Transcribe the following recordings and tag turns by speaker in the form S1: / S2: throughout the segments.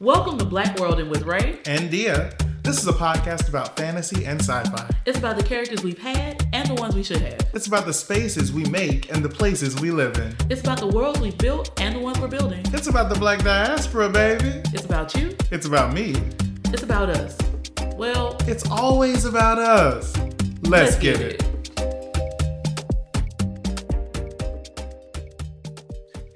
S1: Welcome to Black Worlding with Ray
S2: and Dia. This is a podcast about fantasy and sci-fi.
S1: It's about the characters we've had and the ones we should have.
S2: It's about the spaces we make and the places we live in.
S1: It's about the worlds we built and the ones we're building.
S2: It's about the black diaspora, baby.
S1: It's about you.
S2: It's about me.
S1: It's about us. Well,
S2: it's always about us. Let's, let's get, get, it.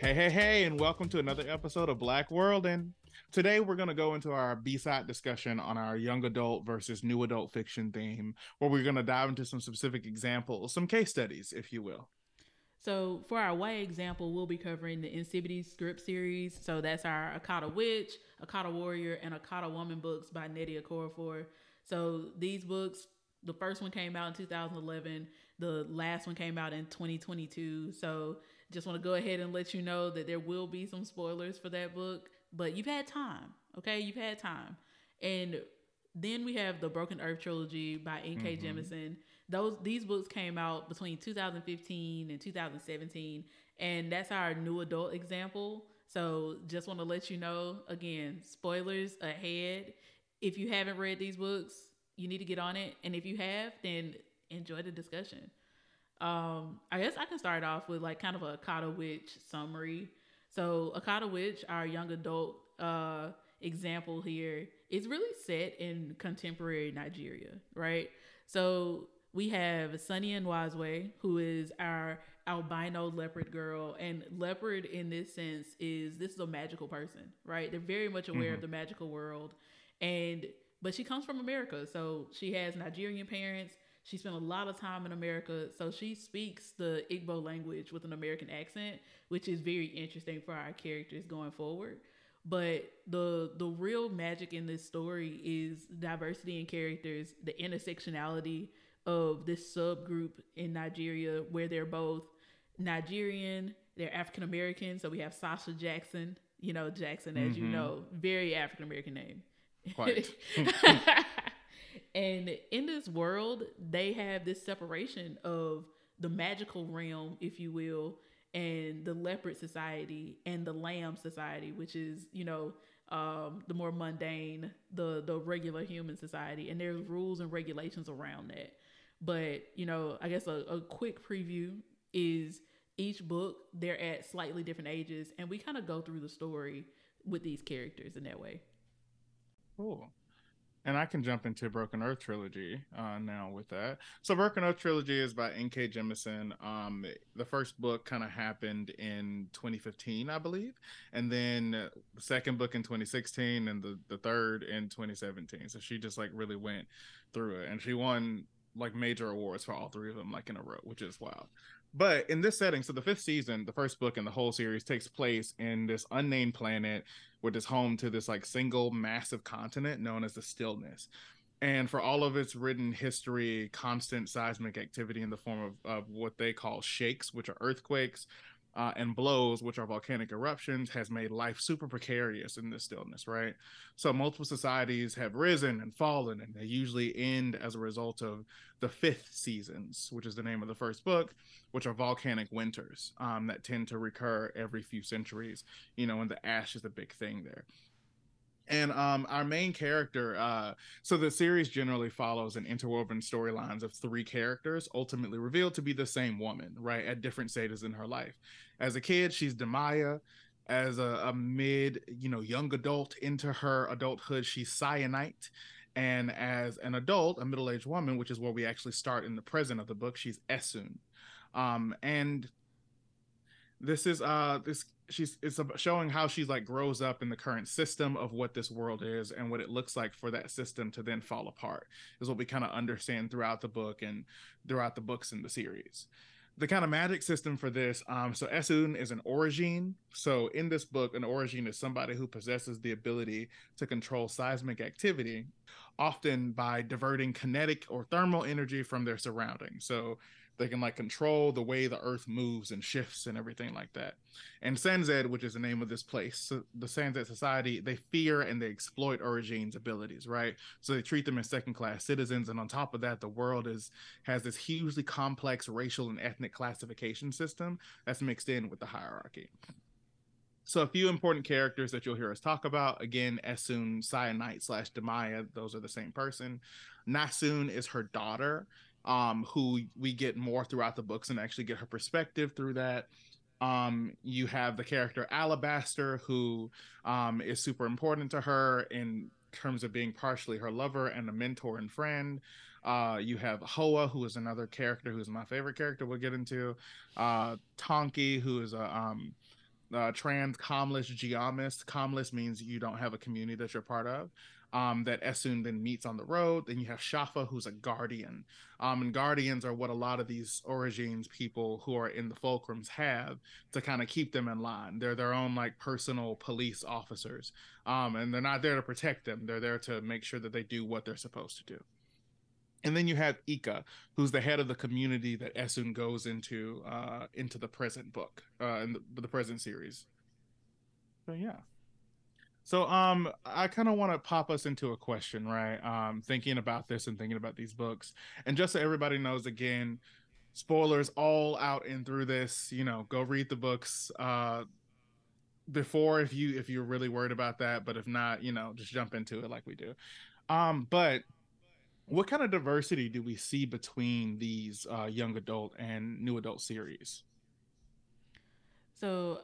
S2: Hey, hey, hey, and welcome to another episode of Black Worlding Today, we're going to go into our B side discussion on our young adult versus new adult fiction theme, where we're going to dive into some specific examples, some case studies, if you will.
S1: So, for our YA example, we'll be covering the Nsibidi script series. So, that's our Akata Witch, Akata Warrior, and Akata Woman books by Nnedi Okorafor. So, these books, the first one came out in 2011, the last one came out in 2022. So, just want to go ahead and let you know that there will be some spoilers for that book but you've had time. Okay, you've had time, and then we have the Broken Earth trilogy by N.K. Mm-hmm. Jemisin. Those these books came out between 2015 and 2017, and that's our new adult example. So just want to let you know again, spoilers ahead. If you haven't read these books, you need to get on it, and if you have, then enjoy the discussion. Um, I guess I can start off with like kind of a Akata Witch summary. So Akata Witch, our young adult uh, example here, is really set in contemporary Nigeria, right? So we have Sunny Nwazue, who is our albino leopard girl, and leopard in this sense is this is a magical person, right? They're very much aware mm-hmm. of the magical world, and but she comes from America, so she has Nigerian parents. She spent a lot of time in America, so she speaks the Igbo language with an American accent, which is very interesting for our characters going forward. But the the real magic in this story is diversity in characters, the intersectionality of this subgroup in Nigeria where they're both Nigerian, they're African American. So we have Sasha Jackson, you know, Jackson, as mm-hmm. you know, very African American name. Quite. And in this world, they have this separation of the magical realm, if you will, and the leopard society and the lamb society, which is, you know, um, the more mundane, the the regular human society. And there's rules and regulations around that. But, you know, I guess a, a quick preview is each book, they're at slightly different ages, and we kind of go through the story with these characters in that way.
S2: Cool and I can jump into Broken Earth trilogy uh, now with that. So Broken Earth trilogy is by N.K. Jemisin. Um, the first book kind of happened in 2015, I believe, and then the second book in 2016, and the the third in 2017. So she just like really went through it, and she won like major awards for all three of them like in a row, which is wild. But in this setting, so the fifth season, the first book in the whole series takes place in this unnamed planet which is home to this like single massive continent known as the Stillness. And for all of its written history, constant seismic activity in the form of, of what they call shakes, which are earthquakes, uh, and blows, which are volcanic eruptions, has made life super precarious in this stillness, right? So multiple societies have risen and fallen, and they usually end as a result of the fifth seasons, which is the name of the first book, which are volcanic winters um, that tend to recur every few centuries, you know, and the ash is a big thing there and um, our main character uh, so the series generally follows an interwoven storylines of three characters ultimately revealed to be the same woman right at different stages in her life. As a kid she's Damaya. As a, a mid you know young adult into her adulthood she's Syenite. And as an adult a middle-aged woman which is where we actually start in the present of the book she's Essun. Um, and this is uh this she's it's showing how she's like grows up in the current system of what this world is and what it looks like for that system to then fall apart is what we kind of understand throughout the book and throughout the books in the series. The kind of magic system for this um so Essun is an orogene. So in this book an orogene is somebody who possesses the ability to control seismic activity often by diverting kinetic or thermal energy from their surroundings. So they can like control the way the earth moves and shifts and everything like that. And Sanzed, which is the name of this place, so the Sanzed society, they fear and they exploit Orogene's abilities, right? So they treat them as second class citizens. And on top of that, the world is has this hugely complex racial and ethnic classification system that's mixed in with the hierarchy. so a few important characters that you'll hear us talk about again Essun Syenite slash Damaya those are the same person Nassun is her daughter um who we get more throughout the books and actually get her perspective through that um you have the character Alabaster who um is super important to her in terms of being partially her lover and a mentor and friend uh, you have Hoa, who is another character who's my favorite character. We'll get into uh, Tonkee, who is a um, uh, trans commless geomest. Commless means you don't have a community that you're part of. Um, that Essun then meets on the road. Then you have Schaffa, who's a guardian. Um, and guardians are what a lot of these orogenes people who are in the fulcrums have to kind of keep them in line. They're their own like personal police officers. Um, and they're not there to protect them. They're there to make sure that they do what they're supposed to do. And then you have Ykka, who's the head of the community that Essun goes into uh, into the present book, uh, in the, the present series. So yeah. So um I kind of want to pop us into a question, right? Um thinking about this and thinking about these books. And just so everybody knows again, spoilers all out and through this, you know, go read the books uh before if you if you're really worried about that, but if not, you know, just jump into it like we do. Um but what kind of diversity do we see between these uh, young adult and new adult series?
S1: So,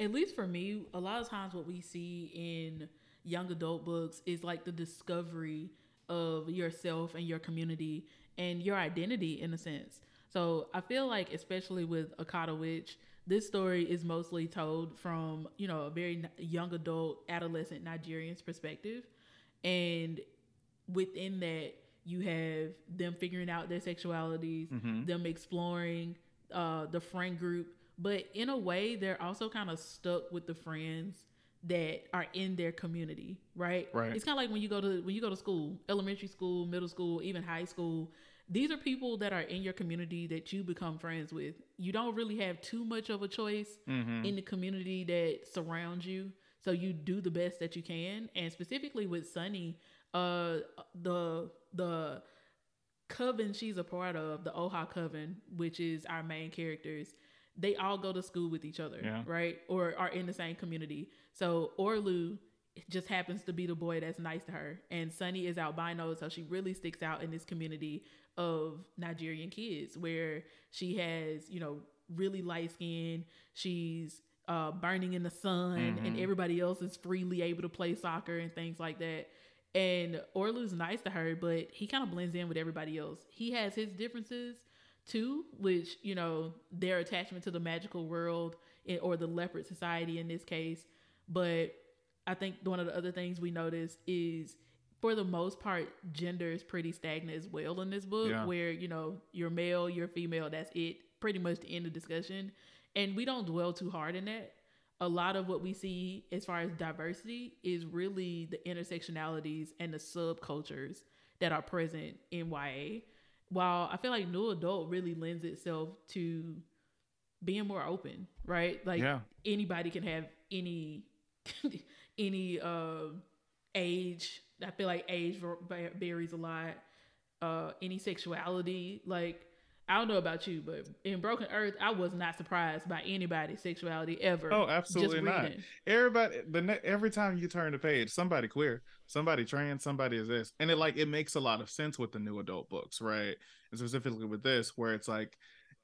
S1: at least for me, a lot of times what we see in young adult books is like the discovery of yourself and your community and your identity in a sense. So, I feel like, especially with Akata Witch, this story is mostly told from, you know, a very young adult, adolescent Nigerian's perspective. And within that you have them figuring out their sexualities, mm-hmm. them exploring uh, the friend group, but in a way they're also kind of stuck with the friends that are in their community, right?
S2: Right.
S1: It's kind of like when you go to when you go to school, elementary school, middle school, even high school. These are people that are in your community that you become friends with. You don't really have too much of a choice mm-hmm. in the community that surrounds you. So you do the best that you can. And specifically with Sunny, uh the the coven she's a part of, the Oha coven, which is our main characters, they all go to school with each other, yeah. right? Or are in the same community. So Orlu just happens to be the boy that's nice to her. And Sunny is albino, so she really sticks out in this community of Nigerian kids where she has, you know, really light skin. She's uh, burning in the sun, mm-hmm. and everybody else is freely able to play soccer and things like that. And Orlu's nice to her, but he kind of blends in with everybody else. He has his differences too, which, you know, their attachment to the magical world or the leopard society in this case. But I think one of the other things we notice is for the most part, gender is pretty stagnant as well in this book, yeah. where, you know, you're male, you're female, that's it. Pretty much the end of discussion. And we don't dwell too hard in that a lot of what we see as far as diversity is really the intersectionalities and the subcultures that are present in YA. While I feel like new adult really lends itself to being more open, right? Like yeah. anybody can have any any uh, age. I feel like age varies a lot. Uh, any sexuality, like I don't know about you, but in Broken Earth, I was not surprised by anybody's sexuality ever.
S2: Oh, absolutely not. Everybody, the ne- every time you turn the page, somebody queer, somebody trans, somebody is this, and it like it makes a lot of sense with the new adult books, right? And specifically with this, where it's like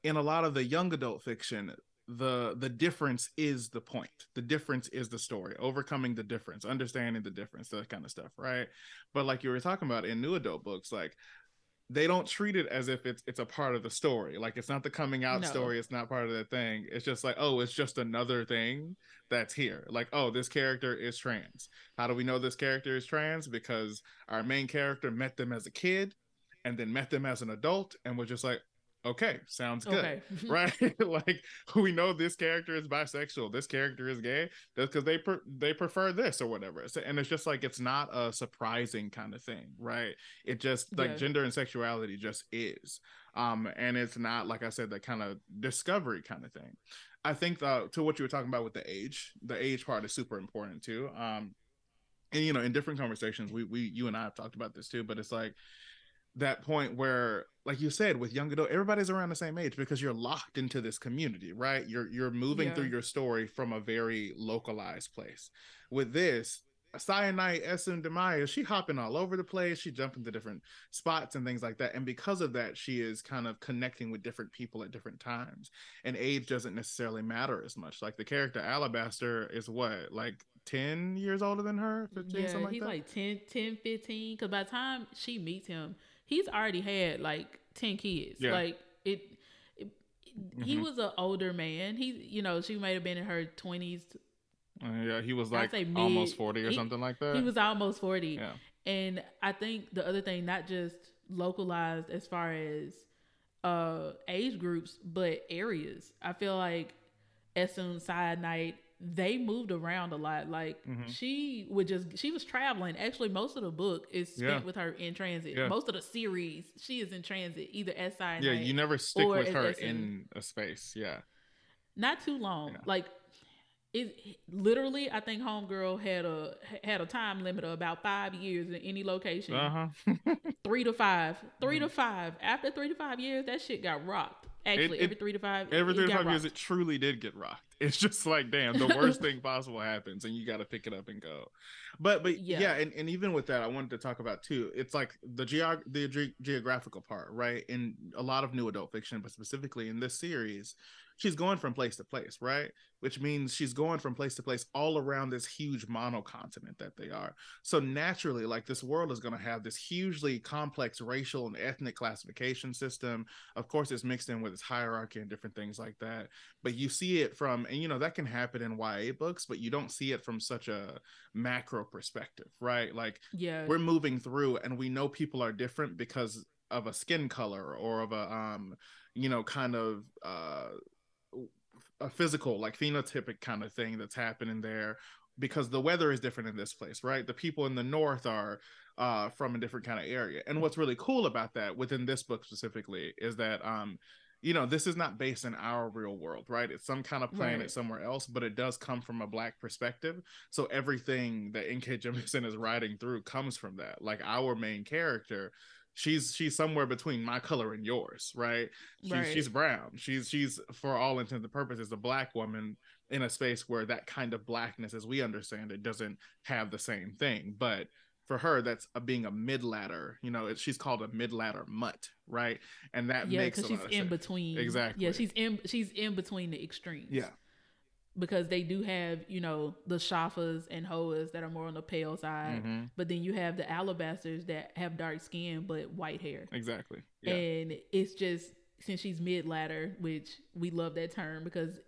S2: in a lot of the young adult fiction, the the difference is the point. The difference is the story, overcoming the difference, understanding the difference, that kind of stuff, right? But like you were talking about in new adult books, like they don't treat it as if it's it's a part of the story. Like it's not the coming out no. story. It's not part of the thing. It's just like, oh, it's just another thing that's here. Like, oh, this character is trans. How do we know this character is trans? Because our main character met them as a kid and then met them as an adult and was just like, okay, sounds good, okay. right? like we know this character is bisexual, this character is gay, that's because they per- they prefer this or whatever. So, and it's just like it's not a surprising kind of thing, right? It just like yeah. gender and sexuality just is, um, and it's not like I said that kind of discovery kind of thing. I think the, to what you were talking about with the age, the age part is super important too. Um, and you know, in different conversations, we we you and I have talked about this too, but it's like that point where like you said with young adult everybody's around the same age because you're locked into this community right you're you're moving
S1: Yeah.
S2: through your story from a very localized place with this Syenite, Essun Damaya, she hopping all over the place. She jumping to different spots and things like that. And because of that, she is kind of connecting with different people at different times. And age doesn't necessarily matter as much. Like the character Alabaster is what, like 10 years older than her? 15,
S1: yeah,
S2: something like
S1: he's
S2: that?
S1: like 10, 10, 15. Because by the time she meets him, he's already had like 10 kids.
S2: Yeah.
S1: Like, it, it he
S2: Mhm.
S1: was an older man. He, you know, she might have been in her 20s.
S2: Uh, yeah, he was like
S1: mid-
S2: almost 40 or
S1: he-
S2: something like that.
S1: He was almost 40.
S2: yeah.
S1: And I think the other thing, not just localized as far as uh age groups, but areas. I feel like Essun Side Night, they moved around a lot. Like
S2: Mhm.
S1: she would just she was traveling. Actually, most of the book is spent
S2: Yeah.
S1: with her in transit.
S2: Yeah.
S1: Most of the series, she is in transit, either Side
S2: Yeah, you never stick with her in a space. Yeah.
S1: not too long.
S2: Yeah.
S1: Like it literally, I think Homegirl had a had a time limit of about five years in any location.
S2: Uh huh.
S1: three to five, 3 to five. After three to five years, that shit got rocked. Actually,
S2: It- it-
S1: every three to five,
S2: Every three to five years, it truly did get rocked. It's just like, damn, the worst thing possible happens, and you got to pick it up and go. But, but yeah,
S1: Yeah.
S2: and, and even with that, I wanted to talk about too. It's like the geog the ge- geographical part, right? In a lot of new adult fiction, but specifically in this series, she's going from place to place, right? Which means she's going from place to place all around this huge monocontinent that they are. So naturally, like this world is going to have this hugely complex racial and ethnic classification system. Of course, it's mixed in with its hierarchy and different things like that. But you see it from, and you know, that can happen in YA books, but you don't see it from such a macro perspective, right? Like
S1: yeah,
S2: we're moving through and we know people are different because of a skin color or of a um you know kind of uh a physical like phenotypic kind of thing that's happening there because the weather is different in this place right the people in the north are uh from a different kind of area and what's really cool about that within this book specifically is that um you know this is not based in our real world right it's some kind of planet
S1: Right.
S2: somewhere else but it does come from a black perspective so everything that N.K. Jemisin is writing through comes from that. Like our main character, she's she's somewhere between my color and yours, right? She's
S1: Right.
S2: she's brown. She's she's for all intents and purposes a black woman in a space where that kind of blackness, as we understand it, doesn't have the same thing. But for her, that's a, being a mid ladder. You know, it, she's called a mid ladder mutt, right? And that
S1: yeah,
S2: makes
S1: because she's in
S2: sense.
S1: between.
S2: Exactly.
S1: Yeah, she's in she's in between the extremes.
S2: Yeah,
S1: because they do have you know the Schaffas and hoas that are more on the pale side,
S2: Mhm.
S1: but then you have the alabasters that have dark skin but white hair.
S2: exactly. Yeah,
S1: And it's just since she's mid ladder, which we love that term because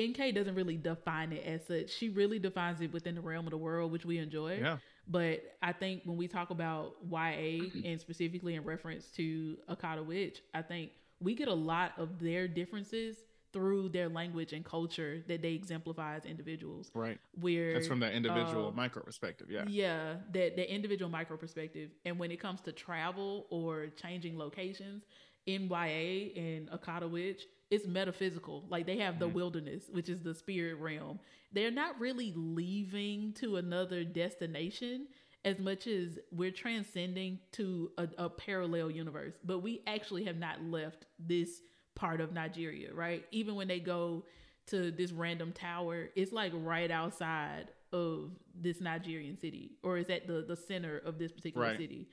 S1: NK doesn't really define it as such. She really defines it within the realm of the world, which we enjoy.
S2: yeah,
S1: But I think when we talk about YA and specifically in reference to Akata Witch, I think we get a lot of their differences through their language and culture that they exemplify as individuals.
S2: right.
S1: Where
S2: That's from that individual
S1: uh,
S2: micro perspective. Yeah,
S1: yeah, that the individual micro perspective. And when it comes to travel or changing locations, in YA and Akata Witch, it's metaphysical. Like they have the
S2: Mhm.
S1: wilderness, which is the spirit realm. They're not really leaving to another destination as much as we're transcending to a, a parallel universe. But we actually have not left this part of Nigeria, right? Even when they go to this random tower, it's like right outside of this Nigerian city, or is at the the center of this particular
S2: Right.
S1: city.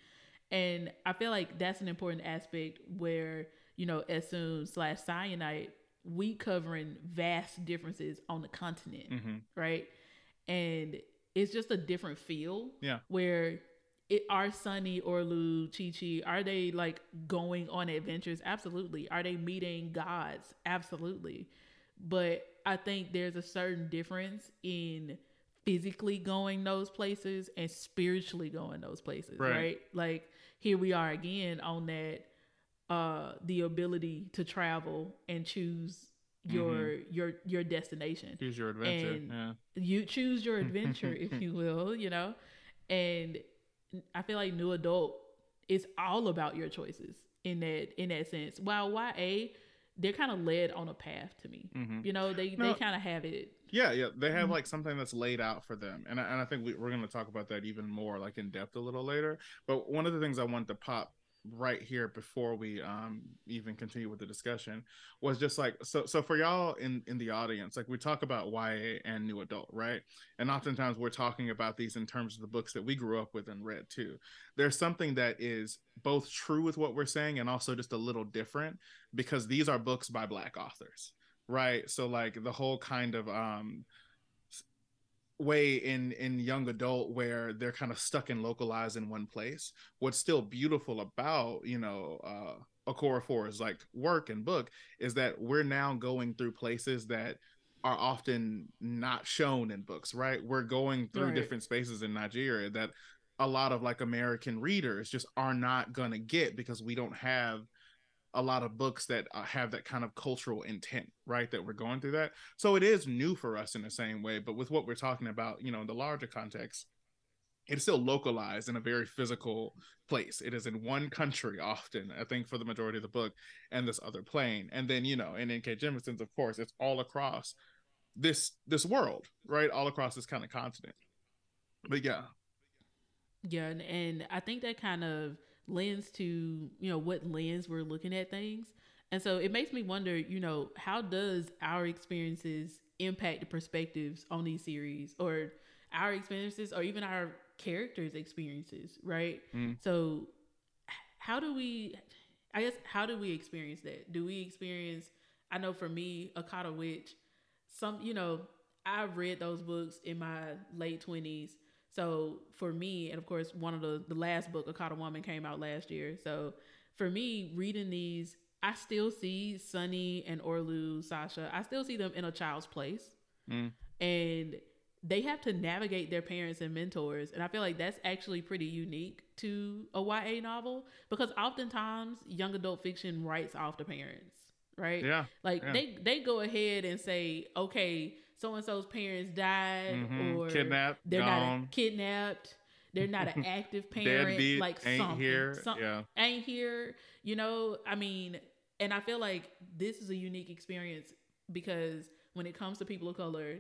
S1: And I feel like that's an important aspect where you know Essun slash Syenite, we covering vast differences on the continent,
S2: hmm
S1: right? And it's just a different feel.
S2: Yeah.
S1: Where it are Sunny Orlu Chi Chi are they like going on adventures? Absolutely. Are they meeting gods? Absolutely. But I think there's a certain difference in physically going those places and spiritually going those places,
S2: Right.
S1: right? Like here we are again on that uh the ability to travel and choose your your your destination
S2: Choose your adventure.
S1: And-
S2: yeah.
S1: you choose your adventure if you will you know and i feel like new adult is all about your choices in that in that sense while ya they're kind of led on a path to me
S2: hmm
S1: you know they
S2: No.
S1: they kind of have it
S2: Yeah, yeah, they have
S1: Mhm.
S2: like something that's laid out for them, and I, and I think we, we're going to talk about that even more like in depth a little later. But one of the things I want to pop right here before we um even continue with the discussion was just like so so for y'all in in the audience like we talk about YA and new adult right? And oftentimes we're talking about these in terms of the books that we grew up with and read too. There's something that is both true with what we're saying and also just a little different because these are books by black authors right? So like the whole kind of um way in in young adult where they're kind of stuck and localized in one place what's still beautiful about you know uh Okorafor's like work and book is that we're now going through places that are often not shown in books right we're going through right. different spaces in Nigeria that a lot of like American readers just are not gonna get because we don't have a lot of books that uh, have that kind of cultural intent, right? That we're going through that. So it is new for us in the same way, but with what we're talking about, you know, in the larger context, it's still localized in a very physical place. It is in one country often, I think, for the majority of the book, and this other plane. And then, you know, in N.K. Jemisin's, of course, it's all across this this world, right? All across this kind of continent. But yeah.
S1: Yeah, and, and I think that kind of lens to you know what lens we're looking at things. And so it makes me wonder you know how does our experiences impact the perspectives on these series or our experiences or even our characters experiences right? Mm. so how do we i guess how do we experience that? Do we experience i know for me akata witch. Some you know i read those books in my late 20s so for me, and of course, one of the the last book, Akata Woman, came out last year. So for me, reading these, I still see Sunny and Orlu, Sasha. I still see them in a child's place, mm. and they have to navigate their parents and mentors. And I feel like that's actually pretty unique to a YA novel because oftentimes young adult fiction writes off the parents, right?
S2: Yeah.
S1: Like
S2: yeah.
S1: they they go ahead and say, okay so and so's parents died mm-hmm. or
S2: kidnapped,
S1: they're
S2: gone.
S1: not kidnapped. They're not an active parent.
S2: Deadbeat,
S1: like
S2: ain't
S1: something,
S2: here.
S1: Some,
S2: yeah,
S1: ain't here. You know, I mean, and I feel like this is a unique experience because when it comes to people of color,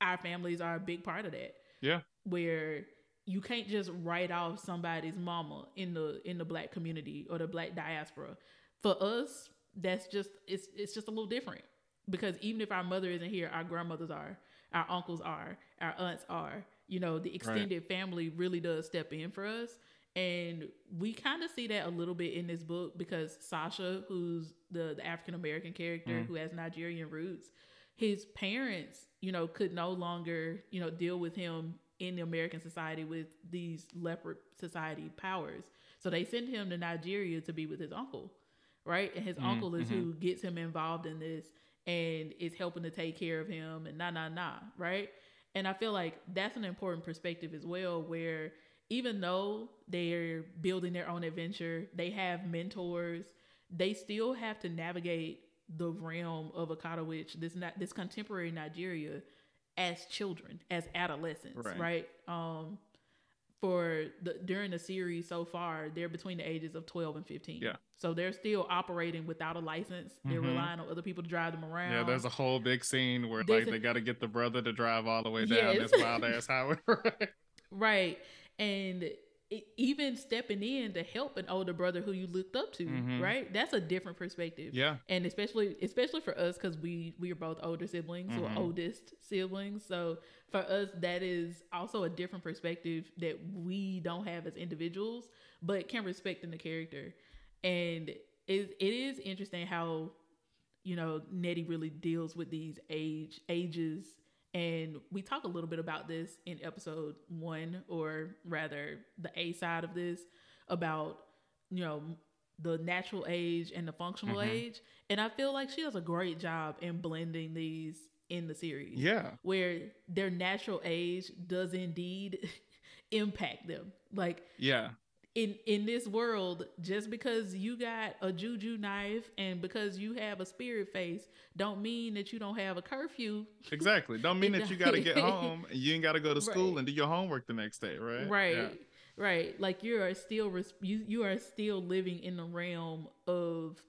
S1: our families are a big part of that.
S2: Yeah,
S1: where you can't just write off somebody's mama in the in the black community or the black diaspora. For us, that's just it's it's just a little different because even if our mother isn't here, our grandmothers are, our uncles are, our aunts are. You know, the extended right. family really does step in for us. And we kind of see that a little bit in this book because Sasha, who's the, the African American character mm. who has Nigerian roots, his parents, you know, could no longer, you know, deal with him in the American society with these leopard society powers. So they send him to Nigeria to be with his uncle, right? And his mm, uncle is mm-hmm. who gets him involved in this and is helping to take care of him and nah nah nah, right? And I feel like that's an important perspective as well, where even though they're building their own adventure, they have mentors, they still have to navigate the realm of Akata Witch, this not this contemporary Nigeria as children, as adolescents, right? right? Um for the during the series so far, they're between the ages of 12 and 15.
S2: Yeah.
S1: So they're still operating without a license. They're mm-hmm. relying on other people to drive them around.
S2: Yeah, there's a whole big scene where there's like a, they got to get the brother to drive all the way down yes. this wild ass highway.
S1: right. And even stepping in to help an older brother who you looked up to, mm-hmm. right? That's a different perspective.
S2: Yeah.
S1: And especially especially for us cuz we we are both older siblings mm-hmm. or oldest siblings. So for us that is also a different perspective that we don't have as individuals but can respect in the character. And it, it is interesting how you know Nnedi really deals with these age ages and we talk a little bit about this in episode one, or rather the A side of this, about, you know, the natural age and the functional mm-hmm. age. And I feel like she does a great job in blending these in the series.
S2: Yeah.
S1: Where their natural age does indeed impact them. Like,
S2: yeah
S1: in in this world just because you got a juju knife and because you have a spirit face don't mean that you don't have a curfew.
S2: Exactly. Don't mean that you got to get home and you ain't got to go to school right. and do your homework the next day right?
S1: Right. Yeah. right. Like you are still you you are still living in the realm of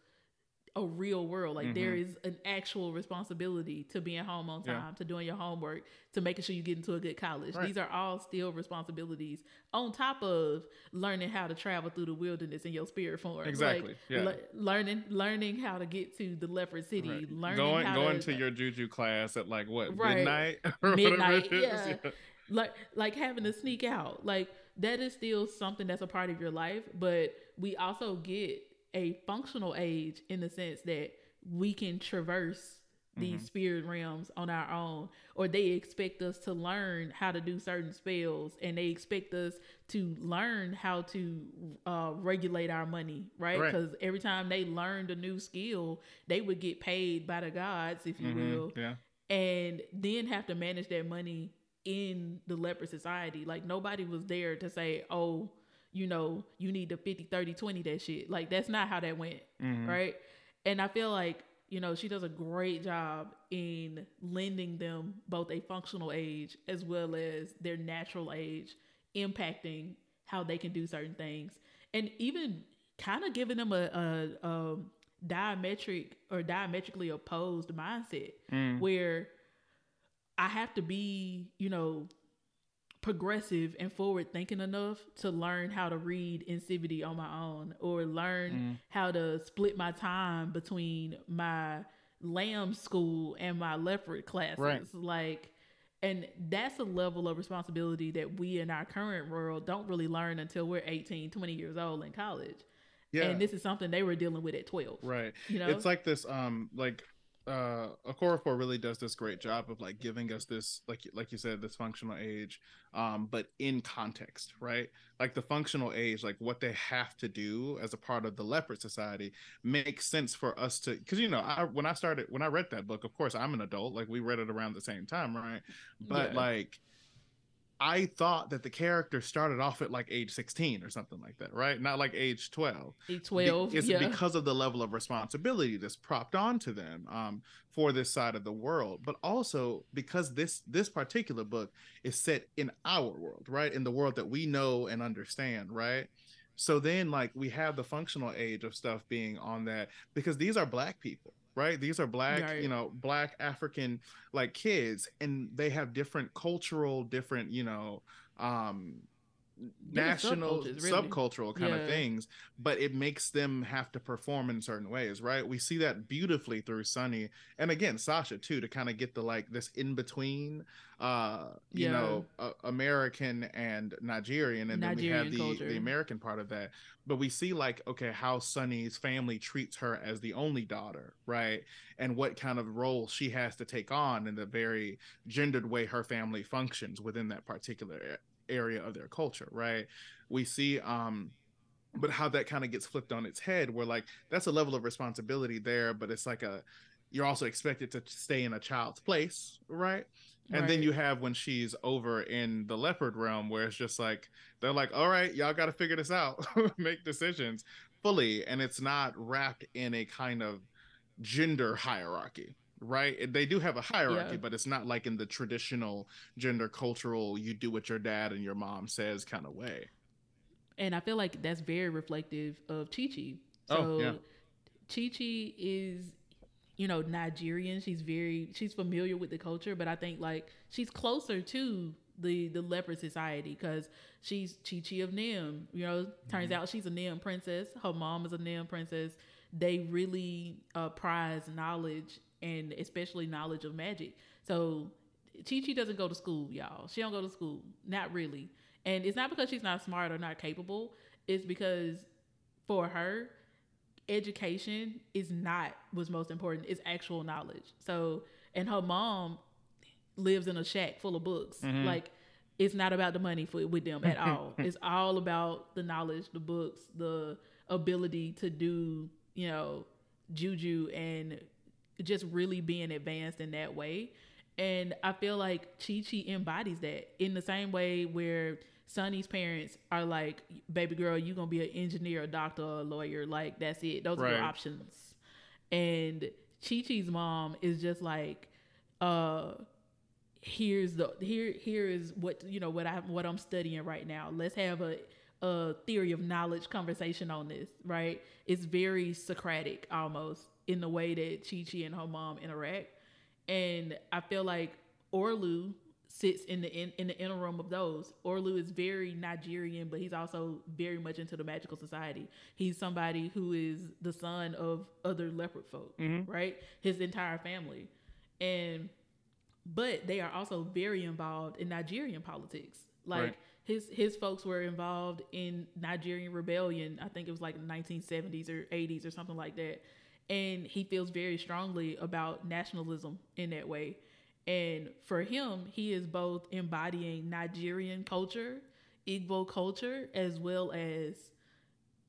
S1: a real world. Like
S2: Mhm.
S1: there is an actual responsibility to being home on
S2: Yeah.
S1: time, to doing your homework, to making sure you get into a good college.
S2: Right.
S1: These are all still responsibilities on top of learning how to travel through the wilderness in your spirit form.
S2: Exactly,
S1: Like,
S2: yeah.
S1: le- learning learning how to get to the leopard city,
S2: Right.
S1: learning
S2: going going
S1: to,
S2: to your juju class at like what
S1: Right.
S2: midnight or
S1: Midnight,
S2: is.
S1: yeah. like like having to sneak out like that is still something that's a part of your life but we also get a functional age in the sense that we can traverse these
S2: Mm-hmm.
S1: spirit realms on our own or they expect us to learn how to do certain spells and they expect us to learn how to uh, regulate our money right
S2: Right.
S1: because every time they learned a new skill they would get paid by the gods if you
S2: Mhm,
S1: will
S2: yeah
S1: and then have to manage that money in the leopard society. Like nobody was there to say, "Oh, you know, you need to 50 30 20 that shit." Like that's not how that went,
S2: Mhm.
S1: right? And I feel like, you know, she does a great job in lending them both a functional age as well as their natural age, impacting how they can do certain things. And even kind of giving them a, a, a diametric or diametrically opposed mindset
S2: Mm.
S1: where I have to be, you know, progressive and forward thinking enough to learn how to read Nsibidi on my own or learn
S2: Mm.
S1: how to split my time between my lamb school and my leopard classes.
S2: Right.
S1: Like and that's a level of responsibility that we in our current world don't really learn until we're 18, 20 years old in college.
S2: yeah
S1: And this is something they were dealing with at 12.
S2: right
S1: You know?
S2: it's like this um like uh Okorafor really does this great job of like giving us this like like you said this functional age um but in context right like the functional age like what they have to do as a part of the leopard society makes sense for us to because you know I when I started when I read that book of course I'm an adult like we read it around the same time right but
S1: Yeah.
S2: like I thought that the character started off at like age 16 or something like that, right? Not like age 12.
S1: Be
S2: Be-
S1: 12.
S2: it's
S1: yeah.
S2: because of the level of responsibility that's propped onto them um, for this side of the world, but also because this this particular book is set in our world, right? In the world that we know and understand, right? So then, like, we have the functional age of stuff being on that because these are black people, right? These are black,
S1: Right.
S2: you know, black African like kids, and they have different cultural, different, you know, um national
S1: subcultures, really.
S2: subcultural kind of things but it makes them have to perform in certain ways right we see that beautifully through sunny and again sasha too to kind of get the like this in between uh you
S1: Yeah.
S2: know uh, american and nigerian and then we have the
S1: culture.
S2: the american part of that but we see like okay how sunny's family treats her as the only daughter right and what kind of role she has to take on in the very gendered way her family functions within that particular area of their culture right? We see um but how that kind of gets flipped on its head where like that's a level of responsibility there but it's like a you're also expected to stay in a child's place right? And then you have when she's over in the leopard realm where it's just like they're like all right y'all got to figure this out make decisions fully and it's not wrapped in a kind of gender hierarchy right they do have a hierarchy
S1: Yeah.
S2: but it's not like in the traditional gender cultural you do what your dad and your mom says kind of way
S1: And I feel like that's very reflective of Chi Chi. So
S2: Oh, yeah.
S1: Chi Chi is, you know, Nigerian. She's very she's familiar with the culture, but I think like she's closer to the the leopard society because she's Chi Chi of Nimm. You know, turns
S2: Mm-hmm.
S1: out she's a Nimm princess. Her mom is a Nimm princess. They really uh, prize knowledge and especially knowledge of magic. So Chi Chi doesn't go to school, y'all. She don't go to school. Not really. And it's not because she's not smart or not capable. It's because for her, education is not what's most important. It's actual knowledge. So, and her mom lives in a shack full of books.
S2: Mhm.
S1: Like, it's not about the money for with them at all. it's all about the knowledge, the books, the ability to do, you know, juju and just really being advanced in that way. And I feel like Chi Chi embodies that in the same way where Sunny's parents are like, baby girl, you gonna be an engineer, a doctor, a lawyer. Like that's it. Those are your options. And Chi Chi's mom is just like, uh, here's the here here is what you know what I what I'm studying right now. Let's have a a theory of knowledge conversation on this, right? It's very Socratic almost in the way that Chi Chi and her mom interact. And I feel like Orlu sits in the in, in the inner room of those. Orlu is very Nigerian, but he's also very much into the magical society. He's somebody who is the son of other leopard folk,
S2: Mhm.
S1: right? His entire family. And but they are also very involved in Nigerian politics. Like
S2: Right.
S1: his his folks were involved in Nigerian rebellion. I think it was like 1970s or 80s or something like that. And he feels very strongly about nationalism in that way. And for him, he is both embodying Nigerian culture, Igbo culture, as well as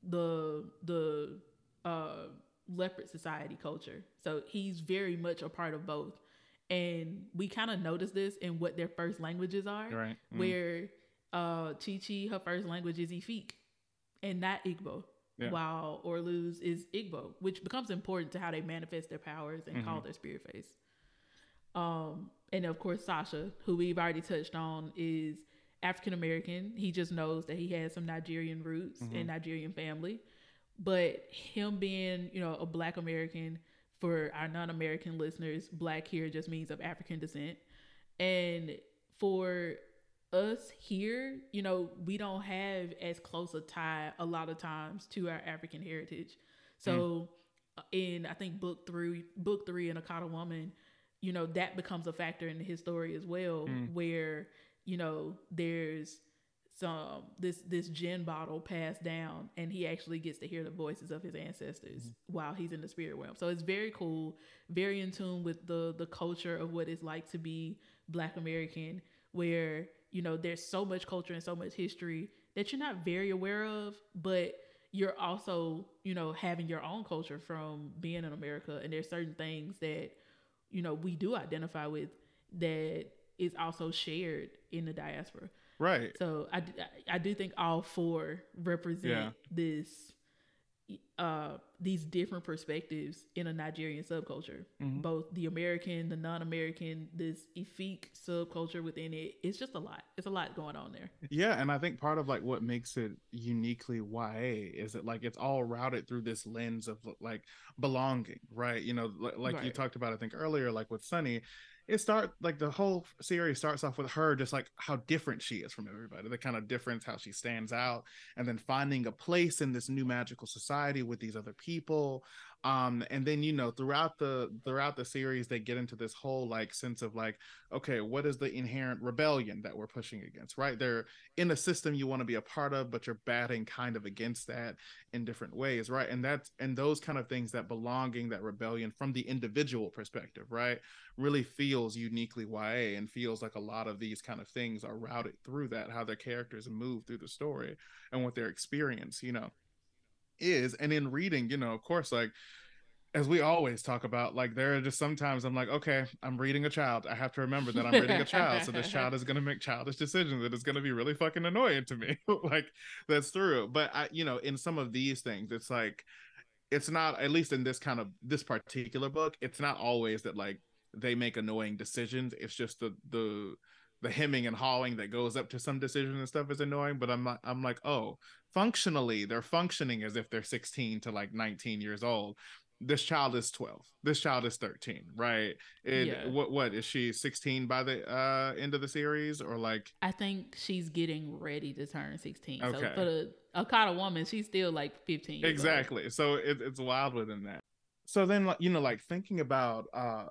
S1: the the uh, leopard society culture. So he's very much a part of both. And we kind of notice this in what their first languages are,
S2: Right. Mm.
S1: where uh, Chi Chi, her first language is Efik and not Igbo,
S2: Yeah.
S1: while Orlu's is Igbo, which becomes important to how they manifest their powers and call
S2: Mhm.
S1: their spirit face. Um, and of course, Sasha, who we've already touched on, is African American. He just knows that he has some Nigerian roots
S2: Mhm.
S1: and Nigerian family. But him being, you know, a black American, for our non American listeners, black here just means of African descent. And for us here, you know, we don't have as close a tie a lot of times to our African heritage. So uh, in I think book three, book three in Akata Woman, you know, that becomes a factor in his story as well,
S2: Mm.
S1: where, you know, there's some this this gin bottle passed down and he actually gets to hear the voices of his ancestors while he's in the spirit realm. So it's very cool, very in tune with the the culture of what it's like to be black American where, you know, there's so much culture and so much history that you're not very aware of, but you're also, you know, having your own culture from being in America and there's certain things that, you know, we do identify with that is also shared in the diaspora.
S2: Right.
S1: So I, I do think all four represent
S2: Yeah.
S1: this uh these different perspectives in a Nigerian subculture.
S2: Mhm.
S1: Both the American, the non-American, this Efik subculture within it. It's just a lot. It's a lot going on there.
S2: Yeah, and I think part of like what makes it uniquely YA is that like it's all routed through this lens of like belonging, right? You know, li- like you talked about I think earlier like with Sunny, it start like the whole series starts off with her just like how different she is from everybody, the kind of difference how she stands out and then finding a place in this new magical society with these other people um and then you know throughout the throughout the series they get into this whole like sense of like okay what is the inherent rebellion that we're pushing against right? They're in a system you want to be a part of but you're batting kind of against that in different ways right? And that's and those kind of things that belonging that rebellion from the individual perspective right really feels uniquely YA and feels like a lot of these kind of things are routed through that how their characters move through the story and what their experience you know is and in reading you know of course like as we always talk about like there are just sometimes i'm like okay i'm reading a child. I have to remember that i'm reading a child so this child is going to make childish decisions that is going to be really fucking annoying to me. Like that's through but i you know in some of these things it's like it's not at least in this kind of this particular book it's not always that like they make annoying decisions. It's just the the the hemming and hawing that goes up to some decisions and stuff is annoying but i'm like i'm like oh functionally they're functioning as if they're 16 to like 19 years old this child is 12 this child is 13 right
S1: Yeah.
S2: what what is she 16 by the uh end of the series or like
S1: I think she's getting ready to turn 16.
S2: okay.
S1: So for the Akata woman, she's still like 15. years old.
S2: exactly so it, it's wild within that so then like you know like thinking about uh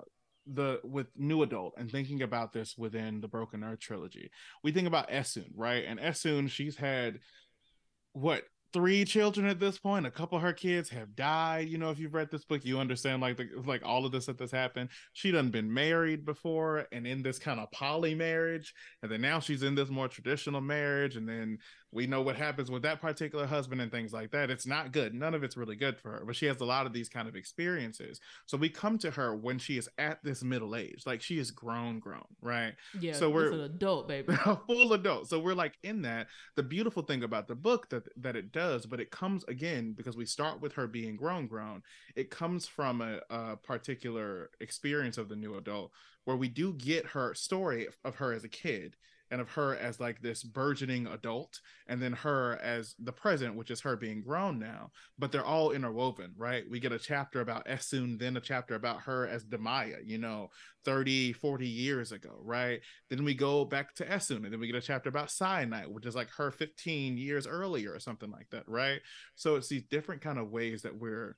S2: the with new adult and thinking about this within the broken earth trilogy. We think about Essun right? And Essun she's had what three children at this point? A couple of her kids have died. You know if you've read this book you understand like the like all of this that this happened. She done been married before and in this kind of poly marriage and then now she's in this more traditional marriage and then we know what happens with that particular husband and things like that it's not good none of it's really good for her but she has a lot of these kind of experiences so we come to her when she is at this middle age like she is grown grown right
S1: Yeah.
S2: So we're
S1: an adult, baby.
S2: a full adult. So we're like in that. The beautiful thing about the book that that it does, but it comes again because we start with her being grown, grown. It comes from a, a particular experience of the new adult where we do get her story of her as a kid and of her as like this burgeoning adult and then her as the present which is her being grown now. But they're all interwoven right? We get a chapter about Essun then a chapter about her as Damaya you know 30 40 years ago right? Then we go back to Essun and then we get a chapter about Syenite which is like her 15 years earlier or something like that right? So it's these different kind of ways that we're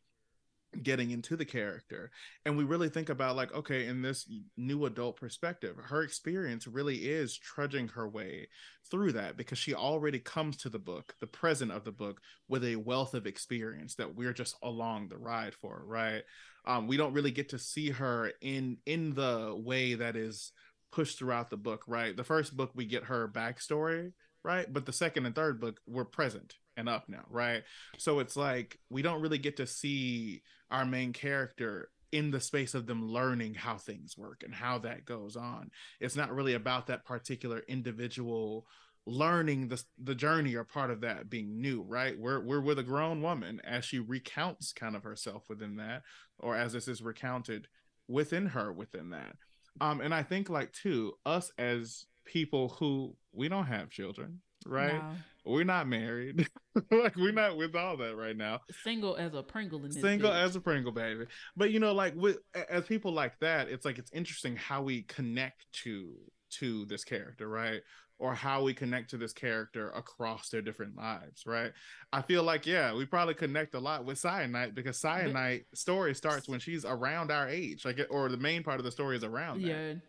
S2: getting into the character and we really think about like okay in this new adult perspective her experience really is trudging her way through that because she already comes to the book the present of the book with a wealth of experience that we're just along the ride for right? Um we don't really get to see her in in the way that is pushed throughout the book right? The first book we get her backstory right? But the second and third book we're present and up now right so it's like we don't really get to see our main character in the space of them learning how things work and how that goes on. It's not really about that particular individual learning the the journey or part of that being new, right? We're we're with a grown woman as she recounts kind of herself within that, or as this is recounted within her within that. Um, and I think like too, us as people who we don't have children, right? No. We're not married. like we're not with all that right now.
S1: Single as a Pringle in
S2: Single bitch. as a Pringle, baby. But you know, like with as people like that, it's like it's interesting how we connect to to this character, right? Or how we connect to this character across their different lives, right? I feel like, yeah, we probably connect a lot with Syenite because Syenite story starts when she's around our age, like, or the main part of the story is around.
S1: Yeah, that.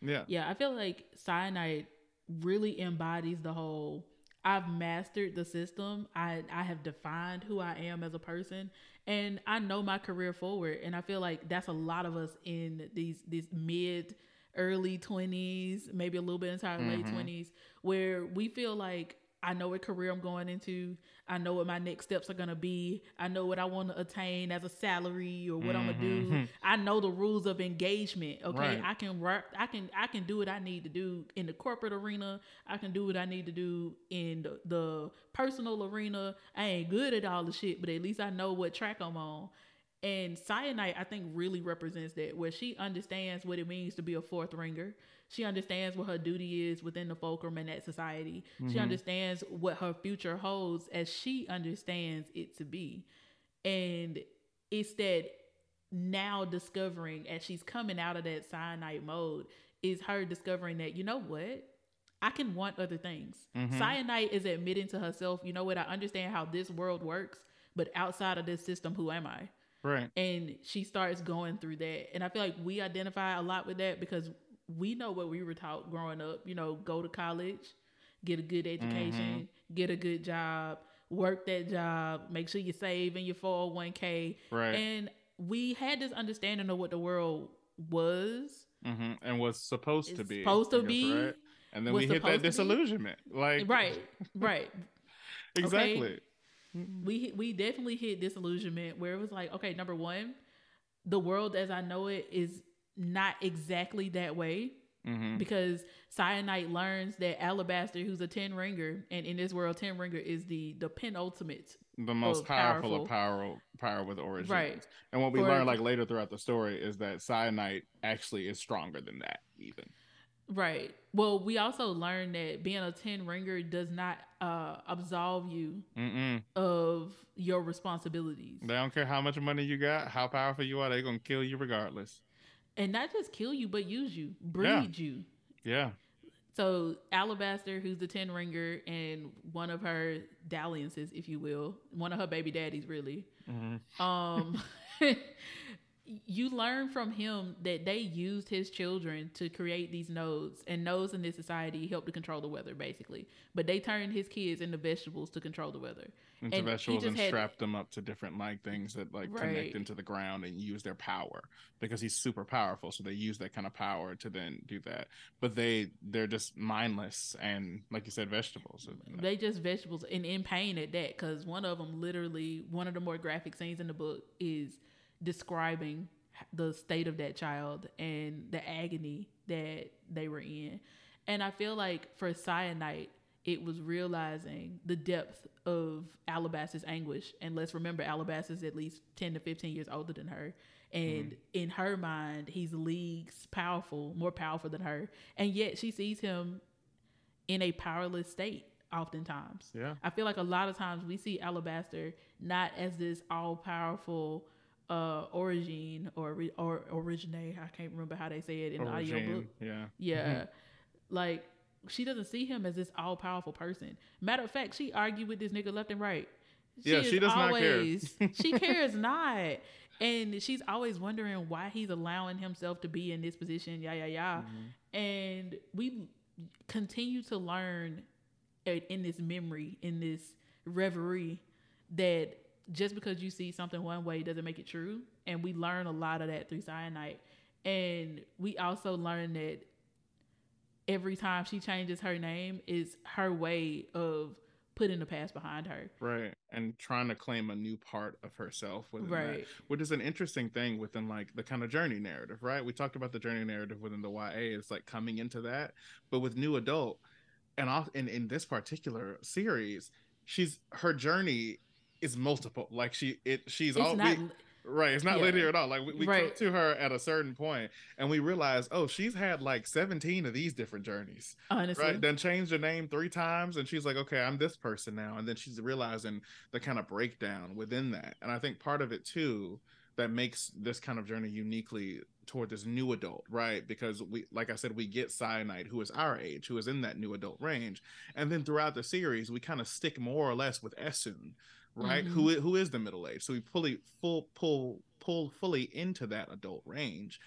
S2: yeah,
S1: yeah. I feel like Syenite really embodies the whole I've mastered the system. I I have defined who I am as a person and I know my career forward and I feel like that's a lot of us in these these mid early 20s, maybe a little bit into our mm-hmm. late 20s where we feel like I know what career I'm going into. I know what my next steps are gonna be. I know what I want to attain as a salary or what mm-hmm. I'm gonna do. I know the rules of engagement. Okay, right. I can work. I can I can do what I need to do in the corporate arena. I can do what I need to do in the, the personal arena. I ain't good at all the shit, but at least I know what track I'm on. And Syenite, I think, really represents that, where she understands what it means to be a fourth ringer. She understands what her duty is within the fulcrum and that society. Mm-hmm. She understands what her future holds as she understands it to be. And it's that now discovering as she's coming out of that Syenite mode is her discovering that, you know what? I can want other things. Mm-hmm. Syenite is admitting to herself, you know what? I understand how this world works, but outside of this system, who am I?
S2: Right.
S1: And she starts going through that. And I feel like we identify a lot with that because we know what we were taught growing up. You know, go to college, get a good education, mm-hmm. get a good job, work that job, make sure you save in your 401k.
S2: Right.
S1: And we had this understanding of what the world was
S2: mm-hmm. and was supposed to be.
S1: Supposed to guess, be. Right?
S2: And then we hit that disillusionment. Like
S1: Right. Right.
S2: exactly.
S1: Okay? We we definitely hit disillusionment where it was like, okay, number one, the world as I know it is not exactly that way. Mm-hmm. Because Syenite learns that Alabaster, who's a ten ringer, and in this world, ten ringer is the the penultimate,
S2: the most powerful, powerful of power power with orogenes.
S1: Right.
S2: And what we For, learn like later throughout the story is that Syenite actually is stronger than that, even.
S1: Right. Well, we also learn that being a 10 ringer does not uh, absolve you
S2: Mm-mm.
S1: of your responsibilities.
S2: They don't care how much money you got, how powerful you are, they're going to kill you regardless.
S1: And not just kill you, but use you, breed yeah. you.
S2: Yeah.
S1: So Alabaster, who's the 10 ringer and one of her dalliances, if you will, one of her baby daddies, really. Mm-hmm. Um, you learn from him that they used his children to create these nodes and nodes in this society help to control the weather basically. But they turned his kids into vegetables to control the weather.
S2: Into and vegetables and had, strapped them up to different like things that like right. connect into the ground and use their power because he's super powerful. So they use that kind of power to then do that. But they they're just mindless and like you said vegetables.
S1: They just vegetables and in pain at that because one of them literally one of the more graphic scenes in the book is describing the state of that child and the agony that they were in. And I feel like for Syenite, it was realizing the depth of Alabaster's anguish. And let's remember, Alabaster's at least 10 to 15 years older than her. And mm-hmm. in her mind, he's leagues powerful, more powerful than her. And yet she sees him in a powerless state oftentimes.
S2: Yeah.
S1: I feel like a lot of times we see Alabaster not as this all powerful uh orogene or or orogene. I can't remember how they say it in
S2: Origin,
S1: the audiobook.
S2: Yeah.
S1: Yeah. Like she doesn't see him as this all powerful person. Matter of fact, she argued with this nigga left and right.
S2: Yeah, she does not care.
S1: always, she cares not. And she's always wondering why he's allowing himself to be in this position, yeah, yeah, yeah.
S2: Mm-hmm.
S1: And we continue to learn in this memory, in this reverie, that just because you see something one way doesn't make it true. And we learn a lot of that through Syenite. And we also learn that every time she changes her name is her way of putting the past behind her.
S2: Right. And trying to claim a new part of herself within that. Which is an interesting thing within like the kind of journey narrative, right? We talked about the journey narrative within the YA. It's like coming into that. But with new adult, and off in, in this particular series, she's her journey is multiple. Like she it she's
S1: It's
S2: all Right, it's not
S1: Yeah.
S2: linear at all. Like we, we
S1: Right.
S2: come to her at a certain point, and we realize, oh, she's had like seventeen of these different journeys
S1: honestly.
S2: right then changed her name three times and she's like okay i'm this person now and then she's realizing the kind of breakdown within that and i think part of it too that makes this kind of journey uniquely toward this new adult right because we like i said we get Syenite who is our age who is in that new adult range and then throughout the series we kind of stick more or less with Essun, right? Mm-hmm. Who who is the middle age? So we pull it full pull pull fully into that adult range.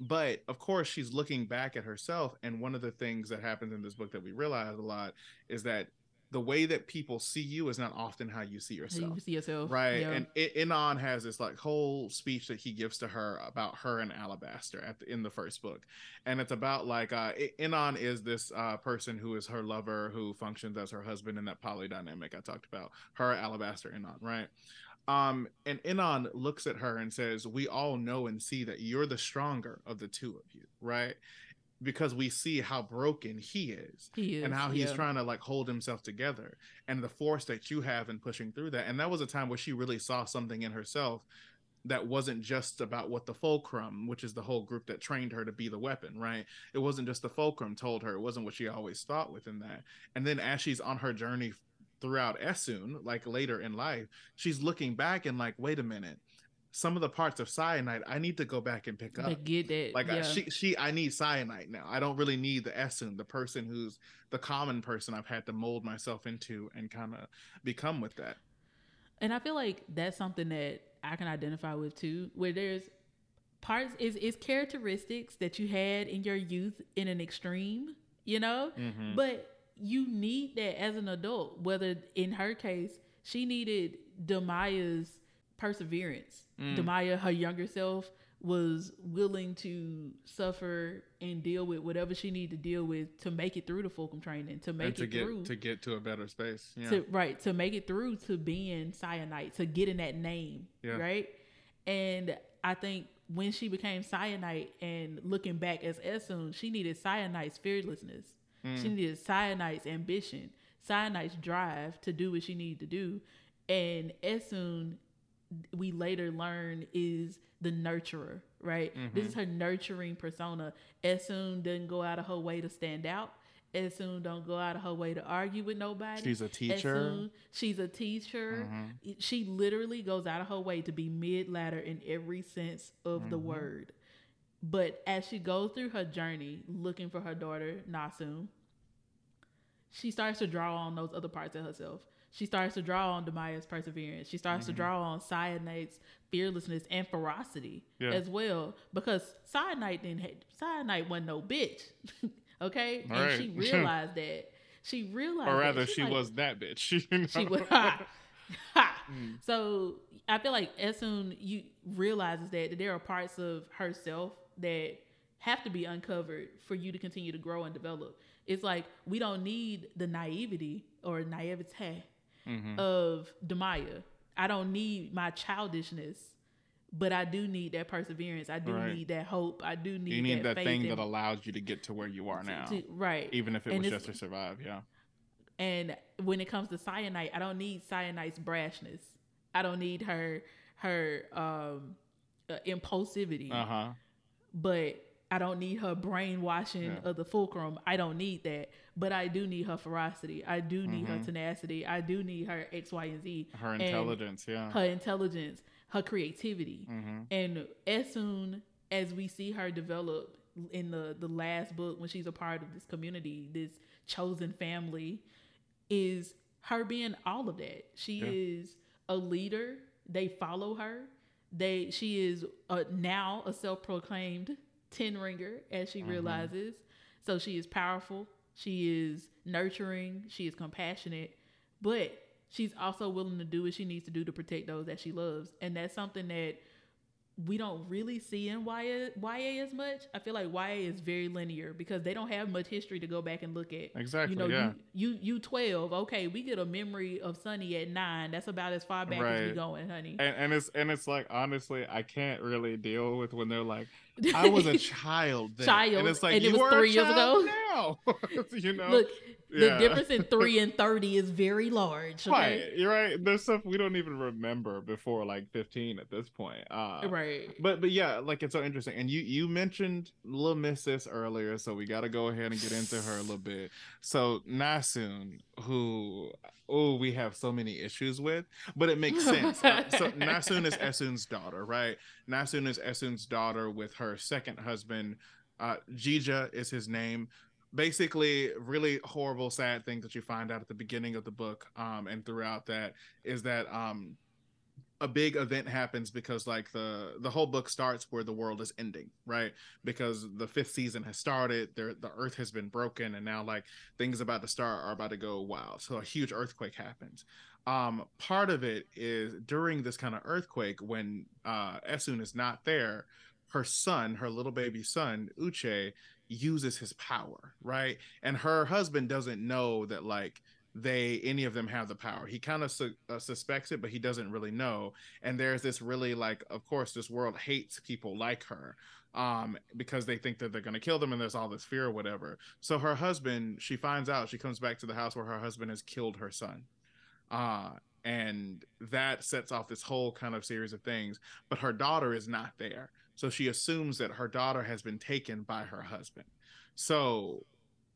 S2: But of course she's looking back at herself and one of the things that happens in this book that we realize a lot is that the way that people see you is not often how you see yourself
S1: you see yourself.
S2: right
S1: Yeah.
S2: and Innon has this like whole speech that he gives to her about her and alabaster at the, in the first book and it's about like uh Innon is this uh person who is her lover who functions as her husband in that polydynamic i talked about her alabaster Innon right um and Innon looks at her and says we all know and see that you're the stronger of the two of you right because we see how broken he is
S1: he is.
S2: and how he's
S1: yeah.
S2: trying to like hold himself together and the force that you have in pushing through that and that was a time where she really saw something in herself that wasn't just about what the fulcrum which is the whole group that trained her to be the weapon right it wasn't just the fulcrum told her it wasn't what she always thought within that and then as she's on her journey throughout Essun, like later in life she's looking back and like wait a minute some of the parts of Syenite i need to go back and pick up
S1: But get that.
S2: like
S1: yeah.
S2: I, she she I need Syenite now. I don't really need the Essun, the person who's the common person I've had to mold myself into and kind of become with that.
S1: And I feel like that's something that I can identify with too, where there's parts is is characteristics that you had in your youth in an extreme, you know?
S2: Mhm.
S1: But you need that as an adult, whether in her case, she needed Damaya's perseverance.
S2: Mm.
S1: Damaya, her younger self, was willing to suffer and deal with whatever she needed to deal with to make it through the Fulcrum training, to make
S2: to
S1: it
S2: get
S1: through
S2: to get to a better space. Yeah.
S1: to right to make it through to being Syenite to getting that name
S2: Yeah.
S1: right and i think when she became Syenite and looking back as Essun, she needed Syenite's fearlessness
S2: Mm.
S1: she needed Syenite's ambition Syenite's drive to do what she needed to do and Essun, we later learn is the nurturer right this is her nurturing persona Essun doesn't go out of her way to stand out Essun don't go out of her way to argue with nobody
S2: She's a teacher.
S1: soon- she's a teacher.
S2: Mhm.
S1: She literally goes out of her way to be mid ladder in every sense of the
S2: Mhm.
S1: word. But as she goes through her journey looking for her daughter, Nassun, she starts to draw on those other parts of herself. She starts to draw on Damaya's perseverance. She starts to
S2: Mhm.
S1: draw on Syenite's fearlessness and ferocity
S2: Yeah.
S1: as well. Because Syenite didn't ha- Syenite wasn't no bitch. okay? And
S2: Right.
S1: she realized that. She realized
S2: Or rather,
S1: She's
S2: she
S1: like-
S2: was that bitch. you
S1: she was ha, ha.
S2: Mm.
S1: So I feel like as soon you realizes that, that there are parts of herself that have to be uncovered for you to continue to grow and develop. It's like we don't need the naivety or naivete
S2: Mhm.
S1: of Damaya. I don't need my childishness, but I do need that perseverance. I do
S2: Right.
S1: need that hope. I do need
S2: you need that,
S1: faith
S2: thing
S1: in-
S2: that allows you to get to where you are now,
S1: to- right.
S2: even if it
S1: and
S2: was just to survive. Yeah.
S1: And when it comes to Syenite, I don't need Syenite's brashness. I don't need her her um uh, impulsivity.
S2: Uh huh.
S1: But I don't need her brainwashing
S2: Yeah.
S1: of the fulcrum. I don't need that. But I do need her ferocity. I do need her tenacity. I do need her X, Y, and Z.
S2: Mm-hmm. Her intelligence, yeah.
S1: her intelligence, her creativity.
S2: Mm-hmm.
S1: And as soon as we see her develop in the the last book when she's a part of this community, this chosen family, is her being all of that. She
S2: Yeah.
S1: is a leader. They follow her. They she is a, now a self-proclaimed ten ringer as she mm-hmm. realizes. So she is powerful. She is nurturing. She is compassionate, but she's also willing to do what she needs to do to protect those that she loves, and that's something that we don't really see in YA, YA as much. I feel like YA is very linear because they don't have much history to go back and look at.
S2: Exactly,
S1: You know,
S2: yeah.
S1: you, you you twelve. Okay, we get a memory of Sunny at nine. That's about as far back as we
S2: Right.
S1: going, honey.
S2: And, and it's and it's like honestly, I can't really deal with when they're like, I was a child, then.
S1: Child,
S2: and it's like
S1: and it
S2: you
S1: was
S2: were
S1: three
S2: a
S1: years ago.
S2: Now, you know,
S1: Look, the difference in three and thirty is very large. Okay?
S2: Right, you're right. There's stuff we don't even remember before like 15 at this point. Uh,
S1: Right.
S2: But but yeah, like it's so interesting. And you you mentioned Little Miss this earlier, so we got to go ahead and get into her a little bit. So Nassun, who oh we have so many issues with, but it makes sense. Uh, so Nassun is Essun's daughter, right? Nassun is Essun's daughter with her second husband. Uh, Jija is his name. Basically, really horrible, sad thing that you find out at the beginning of the book, um, and throughout that is that um a big event happens because like the the whole book starts where the world is ending right? Because the fifth season has started there the earth has been broken and now like things about to start are about to go wild. So a huge earthquake happens. Um part of it is during this kind of earthquake when uh Essun is not there her son her little baby son uche uses his power right? And her husband doesn't know that like they any of them have the power. He kind of su- uh, suspects it but he doesn't really know. And there's this really like of course this world hates people like her um because they think that they're going to kill them and there's all this fear or whatever. So her husband she finds out she comes back to the house where her husband has killed her son. Uh and that sets off this whole kind of series of things but her daughter is not there so she assumes that her daughter has been taken by her husband so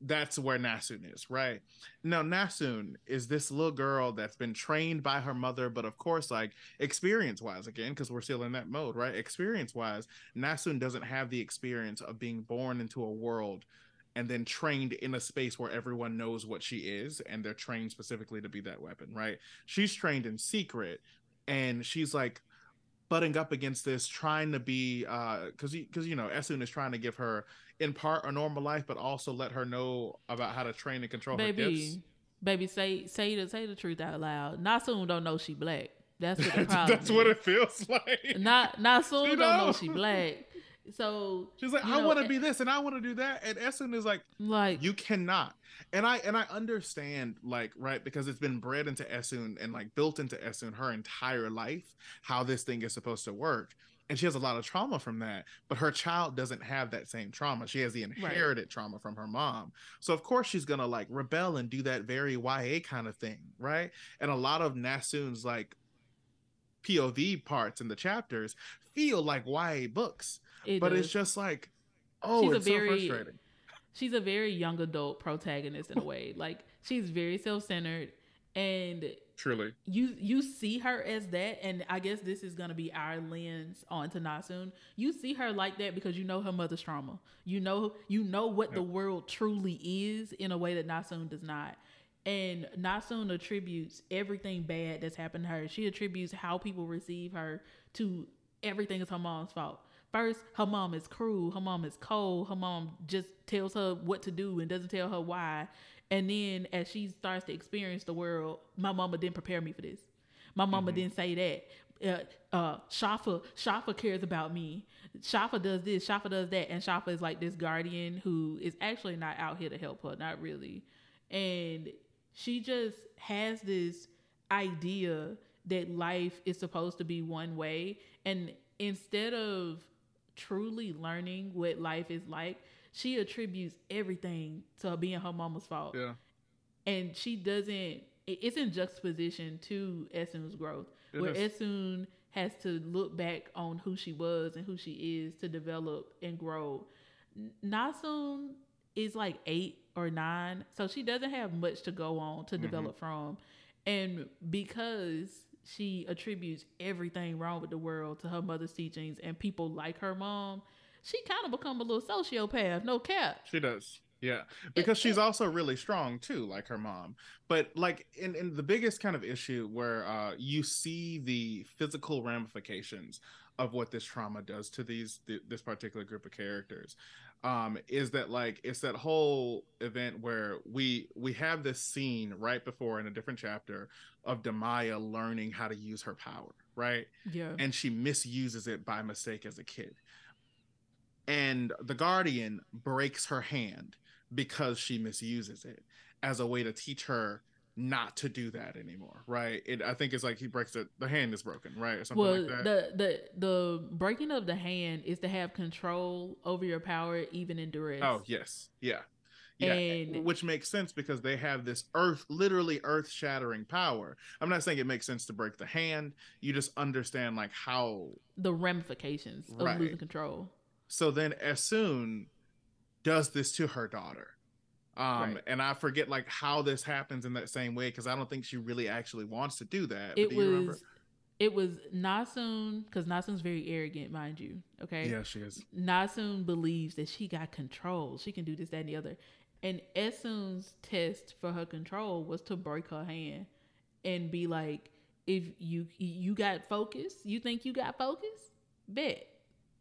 S2: that's where Nassun is, right? Now, Nassun is this little girl that's been trained by her mother, but of course, like experience wise, again, because we're still in that mode, right? Experience wise, Nassun doesn't have the experience of being born into a world and then trained in a space where everyone knows what she is and they're trained specifically to be that weapon, right? She's trained in secret and she's like butting up against this, trying to be uh because because you know Essun is trying to give her in part a normal life, but also let her know about how to train and control her gifts.
S1: baby, baby, say say the say the truth out loud. Nassun don't know she black. That's what the problem.
S2: That's what it feels like.
S1: Not Nassun
S2: You
S1: don't know
S2: know?
S1: she black. So
S2: She's like, I
S1: know,
S2: want to
S1: eh,
S2: be this and I want to do that, and Essun is like,
S1: like
S2: you cannot. And I and I understand, like, right, because it's been bred into Essun and like built into Essun her entire life, how this thing is supposed to work. And she has a lot of trauma from that, but her child doesn't have that same trauma. She has the inherited trauma from her mom. So of course she's gonna like rebel and do that very YA kind of thing, right? And a lot of Nassun's like POV parts in the chapters feel like YA books,
S1: it
S2: but
S1: does.
S2: it's just like, oh,
S1: She's a
S2: it's
S1: very-
S2: so frustrating.
S1: she's a very young adult protagonist in a way. Like she's very self centered, and
S2: Truly,
S1: you you see her as that, and I guess this is gonna be our lens onto Nassun. You see her like that because you know her mother's trauma. You know you know what the world truly is in a way that Nassun does not. And Nassun attributes everything bad that's happened to her. She attributes how people receive her to everything is her mom's fault. First, her mom is cruel. Her mom is cold. Her mom just tells her what to do and doesn't tell her why. And then as she starts to experience the world, my mama didn't prepare me for this. My mama didn't say that. Uh, uh, Schaffa, Schaffa cares about me. Schaffa does this. Schaffa does that. And Schaffa is like this guardian who is actually not out here to help her, not really. And she just has this idea that life is supposed to be one way. And instead of truly learning what life is like, she attributes everything to being her mama's fault
S2: yeah.
S1: and she doesn't it's in juxtaposition to Essun's growth
S2: It
S1: where
S2: is.
S1: Essun has to look back on who she was and who she is to develop and grow Nassun is like eight or nine, so she doesn't have much to go on to
S2: Mhm.
S1: develop from. And because she attributes everything wrong with the world to her mother's teachings and people like her mom, she kind of become a little sociopath, no cap.
S2: She does. Yeah. Because she's also really strong too, like her mom. But like in, in the biggest kind of issue where uh you see the physical ramifications of what this trauma does to these th- this particular group of characters um is that like it's that whole event where we we have this scene right before in a different chapter of Damaya learning how to use her power, right?
S1: Yeah.
S2: and she misuses it by mistake as a kid. And the guardian breaks her hand because she misuses it as a way to teach her not to do that anymore, right? It I think it's like he breaks it the hand is broken, right? Or something
S1: well,
S2: like that.
S1: the the the breaking of the hand is to have control over your power, even in duress.
S2: oh, yes. Yeah. Yeah,
S1: And-
S2: which makes sense because they have this earth, literally earth-shattering power. I'm not saying it makes sense to break the hand. You just understand like how
S1: the ramifications of losing control.
S2: So then Essun does this to her daughter. Um,
S1: Right.
S2: and I forget like how this happens in that same way because I don't think she really actually wants to do that.
S1: It
S2: but do you remember?
S1: was it was Nassun because Nassun's very arrogant, mind you. Okay.
S2: Yeah, she is.
S1: Nassun believes that she got control. She can do this, that, and the other. And Essun's test for her control was to break her hand and be like, if you you got focus, you think you got focus, bet.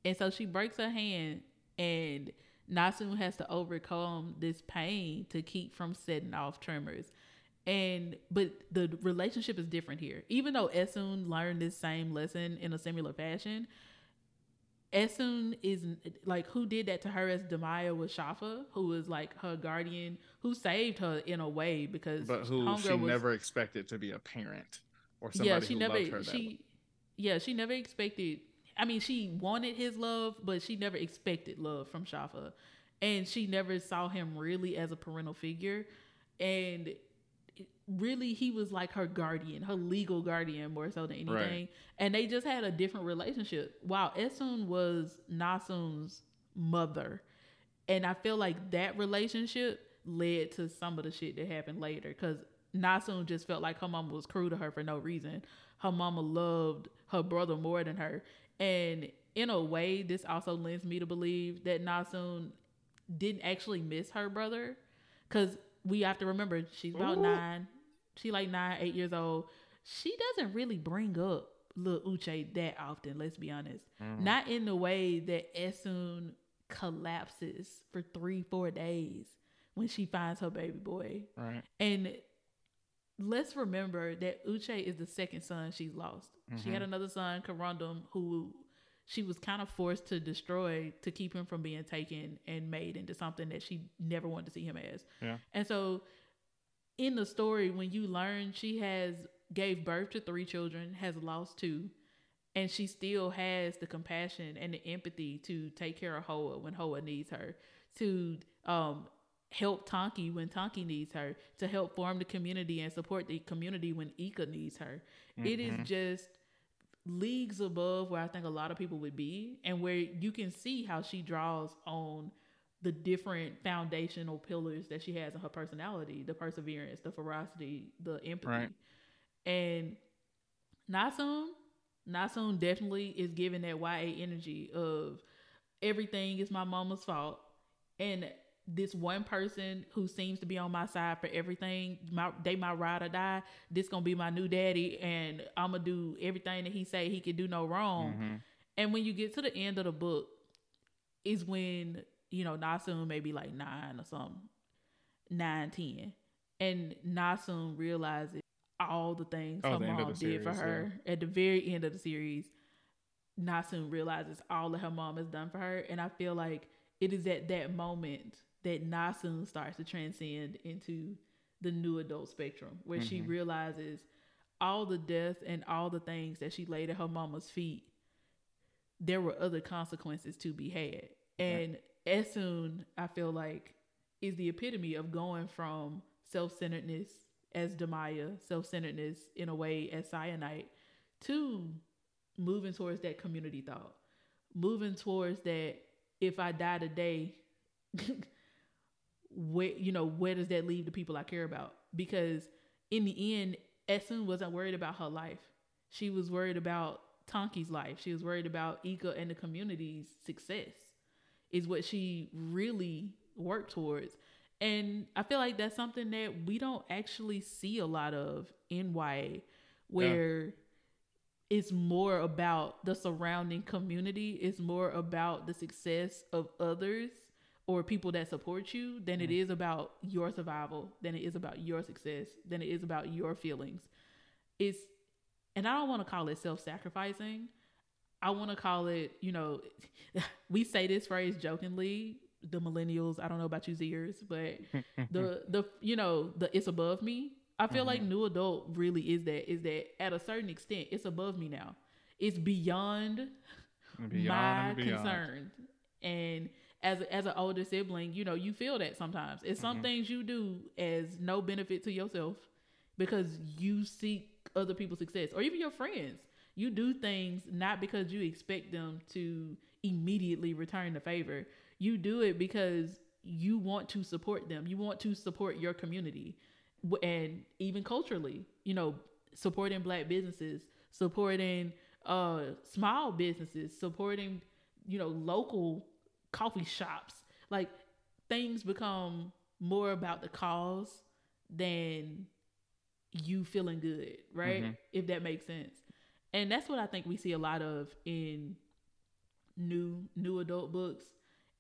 S1: And so she breaks her hand and Nassun has to overcome this pain to keep from setting off tremors. And but the relationship is different here. Even though Essun learned this same lesson in a similar fashion, Essun is like who did that to her as Damaya was Schaffa, who was like her guardian, who saved her in a way because
S2: But who
S1: Homegirl
S2: she
S1: was-
S2: never expected to be a parent or somebody
S1: yeah she
S2: who
S1: never
S2: loved her
S1: she
S2: way.
S1: yeah she never expected i mean she wanted his love but she never expected love from Schaffa and she never saw him really as a parental figure and really he was like her guardian her legal guardian more so than anything
S2: Right.
S1: and they just had a different relationship while Essun was Nassun's mother and i feel like that relationship led to some of the shit that happened later because Nassun just felt like her mama was cruel to her for no reason. Her mama loved her brother more than her. And in a way, this also lends me to believe that Nassun didn't actually miss her brother. Cause we have to remember she's about
S2: Ooh.
S1: nine. She like nine, eight years old. She doesn't really bring up little Uche that often, let's be honest.
S2: Mhm.
S1: Not in the way that Essun collapses for three, four days when she finds her baby boy.
S2: right.
S1: And let's remember that Uche is the second son she's lost. She
S2: Mhm.
S1: had another son, Corundum, who she was kind of forced to destroy to keep him from being taken and made into something that she never wanted to see him as.
S2: Yeah.
S1: And so in the story, when you learn she has gave birth to three children, has lost two, and she still has the compassion and the empathy to take care of Hoa when Hoa needs her, to um, help Tonkee when Tonkee needs her, to help form the community and support the community when Ykka needs her. It is
S2: Mhm.
S1: just leagues above where I think a lot of people would be, and where you can see how she draws on the different foundational pillars that she has in her personality the perseverance, the ferocity, the empathy.
S2: Right.
S1: And Nassun, Nassun definitely is giving that YA energy of everything is my mama's fault. And this one person who seems to be on my side for everything, my they my ride or die. This gonna be my new daddy, and I'm gonna do everything that he say he can do no wrong.
S2: Mhm.
S1: And when you get to the end of the book, is when you know Nassun maybe like nine or something, nine ten, and Nassun realizes all the things
S2: Oh,
S1: her
S2: the
S1: mom did for her at the very end of the series. Nassun realizes all that her mom has done for her, and I feel like it is at that moment that Nassun starts to transcend into the new adult spectrum, where she
S2: Mhm.
S1: realizes all the death and all the things that she laid at her mama's feet there were other consequences to be had. And Essun, I feel like, is the epitome of going from self centeredness as Damaya, self centeredness in a way as Syenite, to moving towards that community thought. Moving towards that if I die today, where you know where does that leave the people I care about? Because in the end, Essun wasn't worried about her life. She was worried about Tonkee's life. She was worried about Ykka and the community's success. Is what she really worked towards. And I feel like that's something that we don't actually see a lot of in YA, where yeah. it's more about the surrounding community, it's more about the success of others or people that support you than mm. it is about your survival, than it is about your success, than it is about your feelings. It's and I don't want to call it self-sacrificing. I want to call it, you know, we say this phrase jokingly, the millennials. I don't know about you Zers, but the the you know the it's above me. I feel mm-hmm. like new adult really is that is that at a certain extent it's above me now. It's beyond, beyond my and beyond. concern. And as a, as an older sibling, you know you feel that sometimes. It's some mm-hmm. things you do as no benefit to yourself because you seek other people's success or even your friends. You do things not because you expect them to immediately return the favor you do it because you want to support them. You want to support your community. And even culturally, you know, supporting black businesses, supporting uh small businesses, supporting, you know, local coffee shops. Like things become more about the cause than you feeling good, right? Mm-hmm. If that makes sense. And that's what I think we see a lot of in new new adult books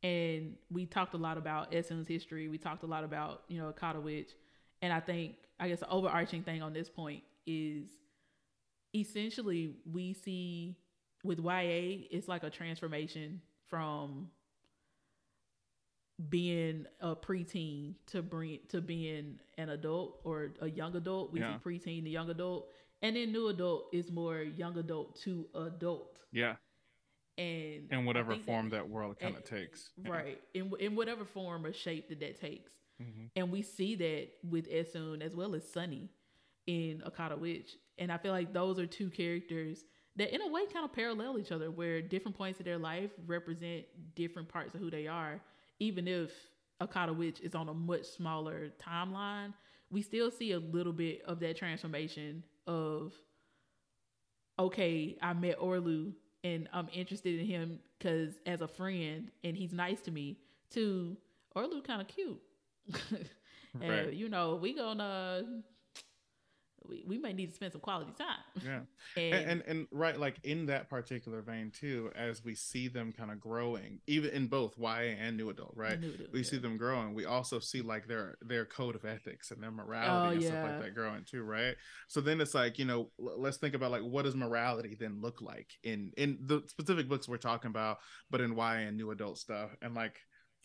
S1: and we talked a lot about Essun's history. We talked a lot about you know Akata Witch, and I think I guess the overarching thing on this point is essentially we see with YA it's like a transformation from being a preteen to bring to being an adult or a young adult. We yeah. see preteen to young adult, and then new adult is more young adult to adult.
S2: Yeah
S1: and
S2: in whatever form that, that world kind of takes
S1: right yeah. in, in whatever form or shape that that takes mm-hmm. and we see that with Essun as well as Sunny in Akata Witch and I feel like those are two characters that in a way kind of parallel each other where different points of their life represent different parts of who they are even if Akata Witch is on a much smaller timeline we still see a little bit of that transformation of okay I met Orlu and I'm interested in him because as a friend and he's nice to me. To Orlu kind of cute. and right. you know, we gonna we, we may need to spend some quality time.
S2: Yeah. and, and, and and right like in that particular vein too, as we see them kind of growing, even in both YA and new adult, right? New adult, we yeah. see them growing. We also see like their their code of ethics and their morality oh, and yeah. stuff like that growing too, right? So then it's like, you know, let's think about like what does morality then look like in in the specific books we're talking about, but in YA and new adult stuff. And like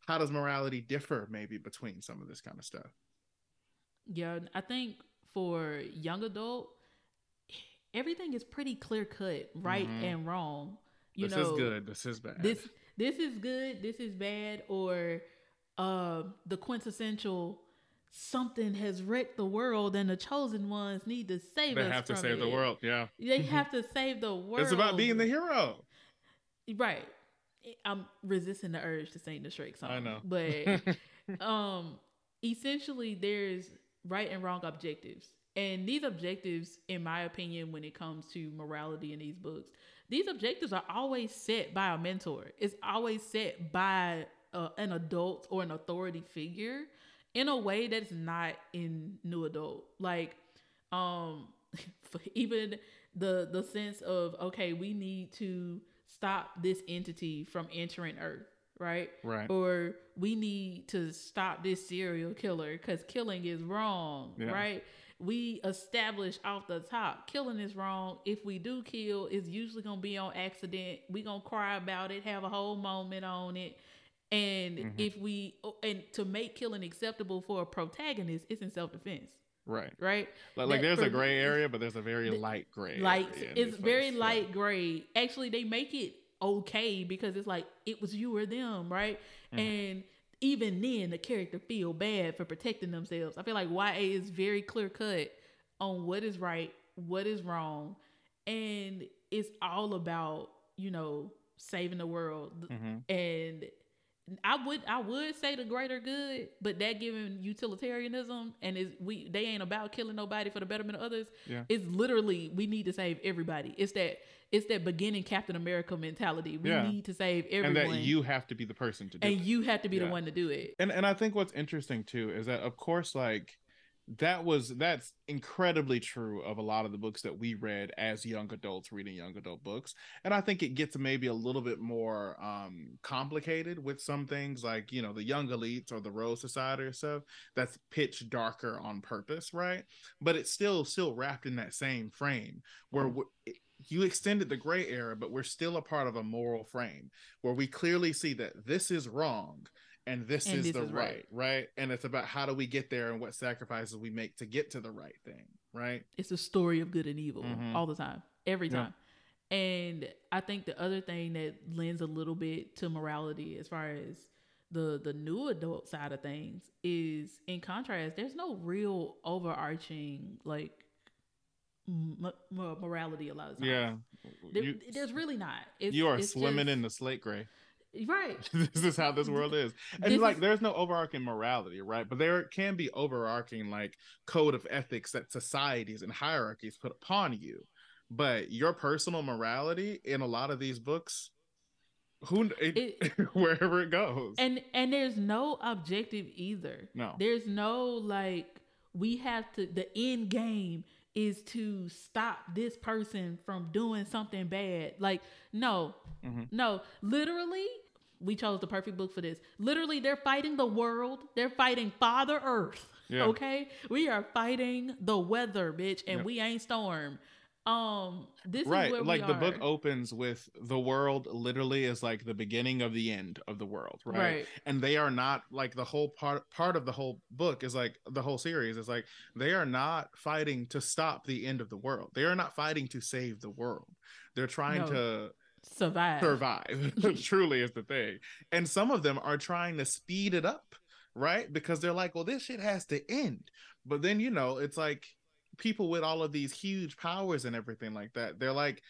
S2: how does morality differ maybe between some of this kind of stuff?
S1: Yeah, I think for young adult, everything is pretty clear cut, right mm-hmm. and wrong.
S2: You this know, is good. This is bad.
S1: This this is good. This is bad. Or uh, the quintessential something has wrecked the world and the chosen ones need to save
S2: they us. They have to save
S1: it.
S2: the world. Yeah,
S1: they have to save the world.
S2: It's about being the hero.
S1: Right. I'm resisting the urge to sing the Shrek song.
S2: I know,
S1: but um, essentially, there's right and wrong objectives. And these objectives, in my opinion, when it comes to morality in these books, these objectives are always set by a mentor. It's always set by uh, an adult or an authority figure in a way that's not in new adult. Like, um, even the the sense of okay, we need to stop this entity from entering Earth right?
S2: Right.
S1: Or we need to stop this serial killer because killing is wrong, yeah. right? We establish off the top killing is wrong. If we do kill, it's usually gonna be on accident. We gonna cry about it, have a whole moment on it. And mm-hmm. if we oh, and to make killing acceptable for a protagonist, it's in self defense.
S2: Right.
S1: Right.
S2: Like, like there's a gray area, but there's a very light gray.
S1: Light. It's very light gray. Actually, they make it okay because it's like it was you or them, right? Mm-hmm. And even then the character feel bad for protecting themselves. I feel like YA is very clear cut on what is right, what is wrong, and it's all about, you know, saving the world. Mm-hmm. And I would I would say the greater good, but that given utilitarianism and is we they ain't about killing nobody for the betterment of others.
S2: Yeah.
S1: It's literally we need to save everybody. It's that it's that beginning Captain America mentality. We
S2: Yeah.
S1: need to save everyone.
S2: and that you have to be the person to do
S1: and
S2: it.
S1: And you have to be
S2: Yeah.
S1: the one to do it.
S2: and and I think what's interesting too is that of course like that was that's incredibly true of a lot of the books that we read as young adults reading young adult books. And i think it gets maybe a little bit more um complicated with some things like you know the young elites or the rose society or stuff that's pitch darker on purpose right? But it's still still wrapped in that same frame where we you extended the gray area but we're still a part of a moral frame where we clearly see that this is wrong and this
S1: And
S2: is
S1: this
S2: the
S1: is
S2: right,
S1: right.
S2: right and it's about how do we get there and what sacrifices we make to get to the right thing right
S1: It's a story of good and evil
S2: Mhm.
S1: all the time, every
S2: Yeah.
S1: time. And I think the other thing that lends a little bit to morality as far as the the new adult side of things is in contrast there's no real overarching like m- morality a lot of times.
S2: yeah
S1: There-
S2: you,
S1: there's really not. It's,
S2: you are swimming
S1: just-
S2: in the slate gray
S1: right.
S2: this is how this world is and
S1: This
S2: like
S1: is-
S2: there's no overarching morality right but there can be overarching like code of ethics that societies and hierarchies put upon you but your personal morality in a lot of these books who it, wherever it goes
S1: And and there's no objective either.
S2: no
S1: There's no like we have to the end game is to stop this person from doing something bad. Like no.
S2: Mhm.
S1: No, literally we chose the perfect book for this. Literally they're fighting the world. They're fighting Father Earth.
S2: Yeah.
S1: Okay? We are fighting the weather, bitch, and we ain't storm. Um this is
S2: right like the
S1: are.
S2: book opens with the world literally is like the beginning of the end of the world right,
S1: right.
S2: and they are not like the whole part part of the whole book is like the whole series is like they are not fighting to stop the end of the world they are not fighting to save the world they're trying
S1: No.
S2: to
S1: Survive.
S2: survive. Truly is the thing. And some of them are trying to speed it up right? Because they're like well this shit has to end. But then you know it's like people with all of these huge powers and everything like that they're like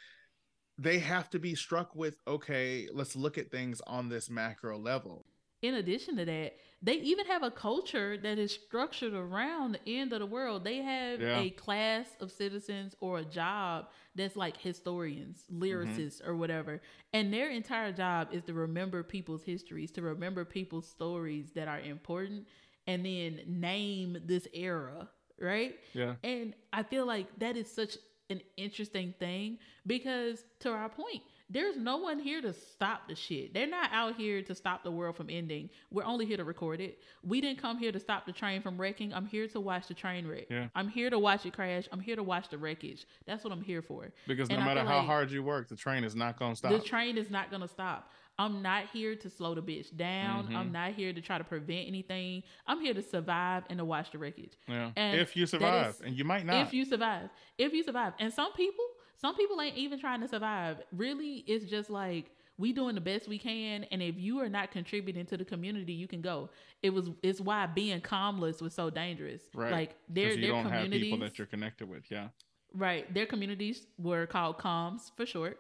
S2: they have to be struck with okay let's look at things on this macro level.
S1: In addition to that, they even have a culture that is structured around the end of the world. They have
S2: Yeah.
S1: a class of citizens or a job that's like historians,
S2: Mm-hmm.
S1: lorists, or whatever. And their entire job is to remember people's histories, to remember people's stories that are important, and then name this era, right?
S2: yeah
S1: And I feel like that is such an interesting thing because, to our point, there's no one here to stop the shit. They're not out here to stop the world from ending. We're only here to record it. We didn't come here to stop the train from wrecking. I'm here to watch the train wreck.
S2: Yeah.
S1: I'm here to watch it crash. I'm here to watch the wreckage. That's what I'm here for.
S2: because
S1: And
S2: no matter how
S1: like
S2: hard you work the train is not gonna stop
S1: The train is not gonna stop. I'm not here to slow the bitch down.
S2: Mhm.
S1: I'm not here to try to prevent anything. I'm here to survive and to watch the wreckage.
S2: yeah
S1: and
S2: if you survive
S1: is-
S2: and you might not
S1: If you survive. If you survive. And some people, some people ain't even trying to survive. Really, it's just like we doing the best we can. And if you are not contributing to the community, you can go. It was it's why being commless was so dangerous.
S2: Right.
S1: Like their
S2: you
S1: their
S2: don't have people that you're connected with yeah
S1: Right. Their communities were called comms for short.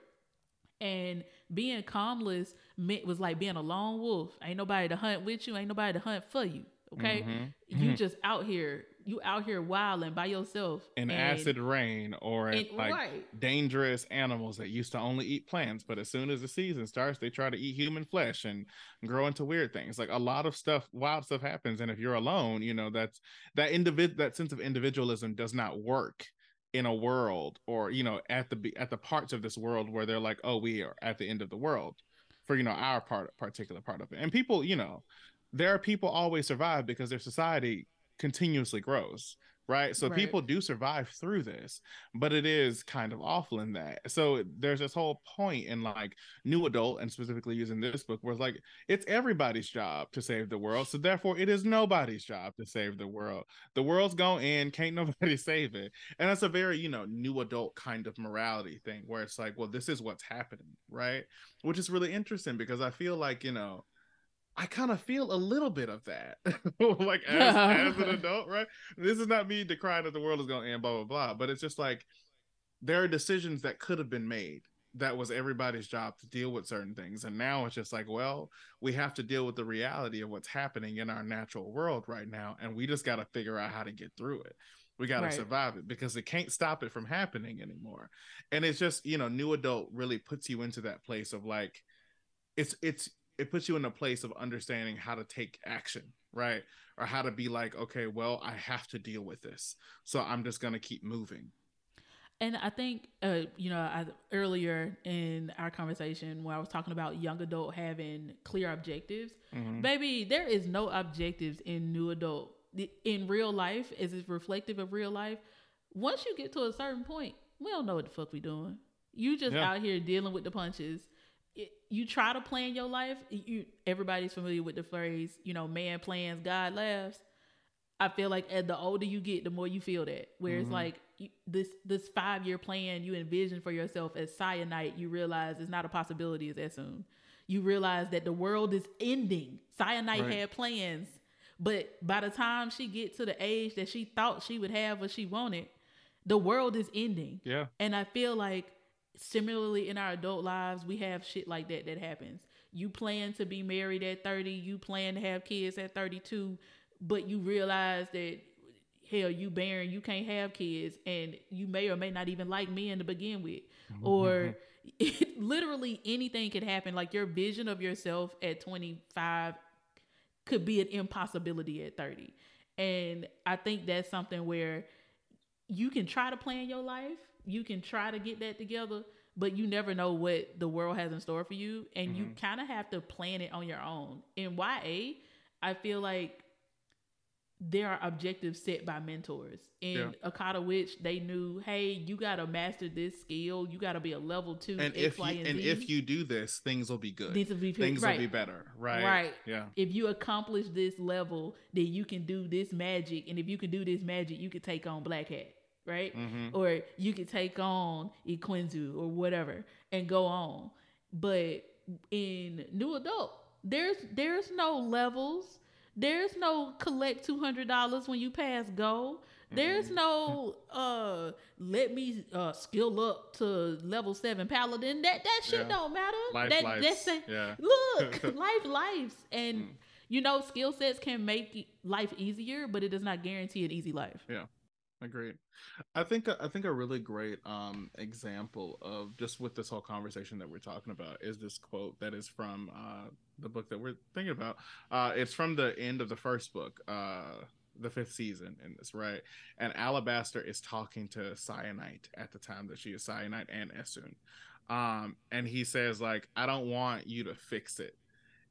S1: And being commless meant was like being a lone wolf. Ain't nobody to hunt with you, ain't nobody to hunt for you. Okay.
S2: Mhm.
S1: You
S2: Mhm.
S1: just out here, you out here wilding by yourself.
S2: in
S1: and-
S2: acid rain or
S1: and-
S2: like
S1: right.
S2: dangerous animals that used to only eat plants but as soon as the season starts they try to eat human flesh and grow into weird things like a lot of stuff wild stuff happens and if you're alone you know that's that individ that sense of individualism does not work in a world or you know at the be- at the parts of this world where they're like oh we are at the end of the world for you know our part particular part of it and people you know there are people always survive because their society continuously grows right? So
S1: Right.
S2: people do survive through this but it is kind of awful in that. So there's this whole point in like new adult and specifically using this book where it's like it's everybody's job to save the world so therefore it is nobody's job to save the world. The world's going in can't nobody save it. And that's a very you know new adult kind of morality thing where it's like well this is what's happening right? Which is really interesting because i feel like you know I kind of feel a little bit of that, like as, as an adult, right? This is not me decrying that the world is going to end, blah blah blah. But it's just like there are decisions that could have been made that was everybody's job to deal with certain things and now it's just like well we have to deal with the reality of what's happening in our natural world right now and we just got to figure out how to get through it we got to right. survive it because it can't stop it from happening anymore and it's just you know new adult really puts you into that place of like it's it's it puts you in a place of understanding how to take action right or how to be like okay well i have to deal with this so i'm just going to keep moving
S1: and I think, uh, you know, I, earlier in our conversation when I was talking about young adult having clear objectives, mm-hmm. baby, there is no objectives in new adult. In real life, is it reflective of real life? Once you get to a certain point, we don't know what the fuck we doing. You just yeah. out here dealing with the punches. It, you try to plan your life. You everybody's familiar with the phrase, you know, man plans, God laughs. I feel like as the older you get, the more you feel that. Where mm-hmm. it's like you, this this five year plan you envision for yourself as Syenite, you realize it's not a possibility as soon. You realize that the world is ending. Syenite right. had plans, but by the time she get to the age that she thought she would have what she wanted, the world is ending.
S2: Yeah.
S1: And I feel like similarly in our adult lives, we have shit like that that happens. You plan to be married at 30, you plan to have kids at 32, but you realize that hell you barren you can't have kids and you may or may not even like men to begin with mm-hmm. or it, literally anything could happen like your vision of yourself at 25 could be an impossibility at 30 and i think that's something where you can try to plan your life you can try to get that together but you never know what the world has in store for you and mm-hmm. you kind of have to plan it on your own in ya i feel like there are objectives set by mentors. In yeah. Akata Witch, they knew, hey, you gotta master this skill. You gotta be a level two.
S2: And X, if you, and, and if you do this, things will be good. Things will be, things right. will be better. Right.
S1: Right. Yeah. If you accomplish this level, then you can do this magic. And if you can do this magic, you can take on Black Hat. Right. Mm-hmm. Or you can take on Ekwensu or whatever and go on. But in new adult, there's there's no levels there's no collect two hundred dollars when you pass go. There's no uh let me uh skill up to level seven paladin. That that shit yeah. don't matter. Life that lives. that's yeah. look, life lives. And mm. you know, skill sets can make life easier, but it does not guarantee an easy life.
S2: Yeah. Agreed. I think I think a really great um, example of just with this whole conversation that we're talking about is this quote that is from uh, the book that we're thinking about. Uh, it's from the end of the first book, uh, the fifth season in this, right? And Alabaster is talking to Syenite at the time that she is Syenite and Essun. Um, and he says like, "I don't want you to fix it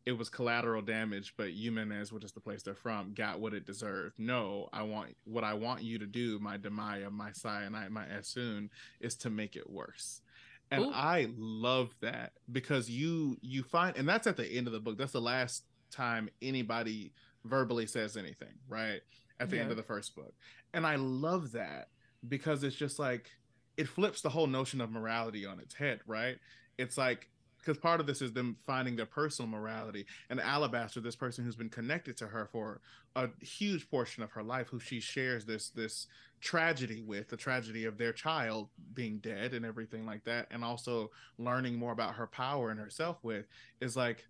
S2: it was collateral damage, but Yumenes, which is the place they're from, got what it deserved. No, I want what I want you to do, my Damaya, my Syenite, my Essun, is to make it worse. And Ooh. I love that because you you find and that's at the end of the book. That's the last time anybody verbally says anything, right? At the yeah. end of the first book. And I love that because it's just like it flips the whole notion of morality on its head, right? It's like because part of this is them finding their personal morality and alabaster this person who's been connected to her for a huge portion of her life who she shares this this tragedy with the tragedy of their child being dead and everything like that and also learning more about her power and herself with is like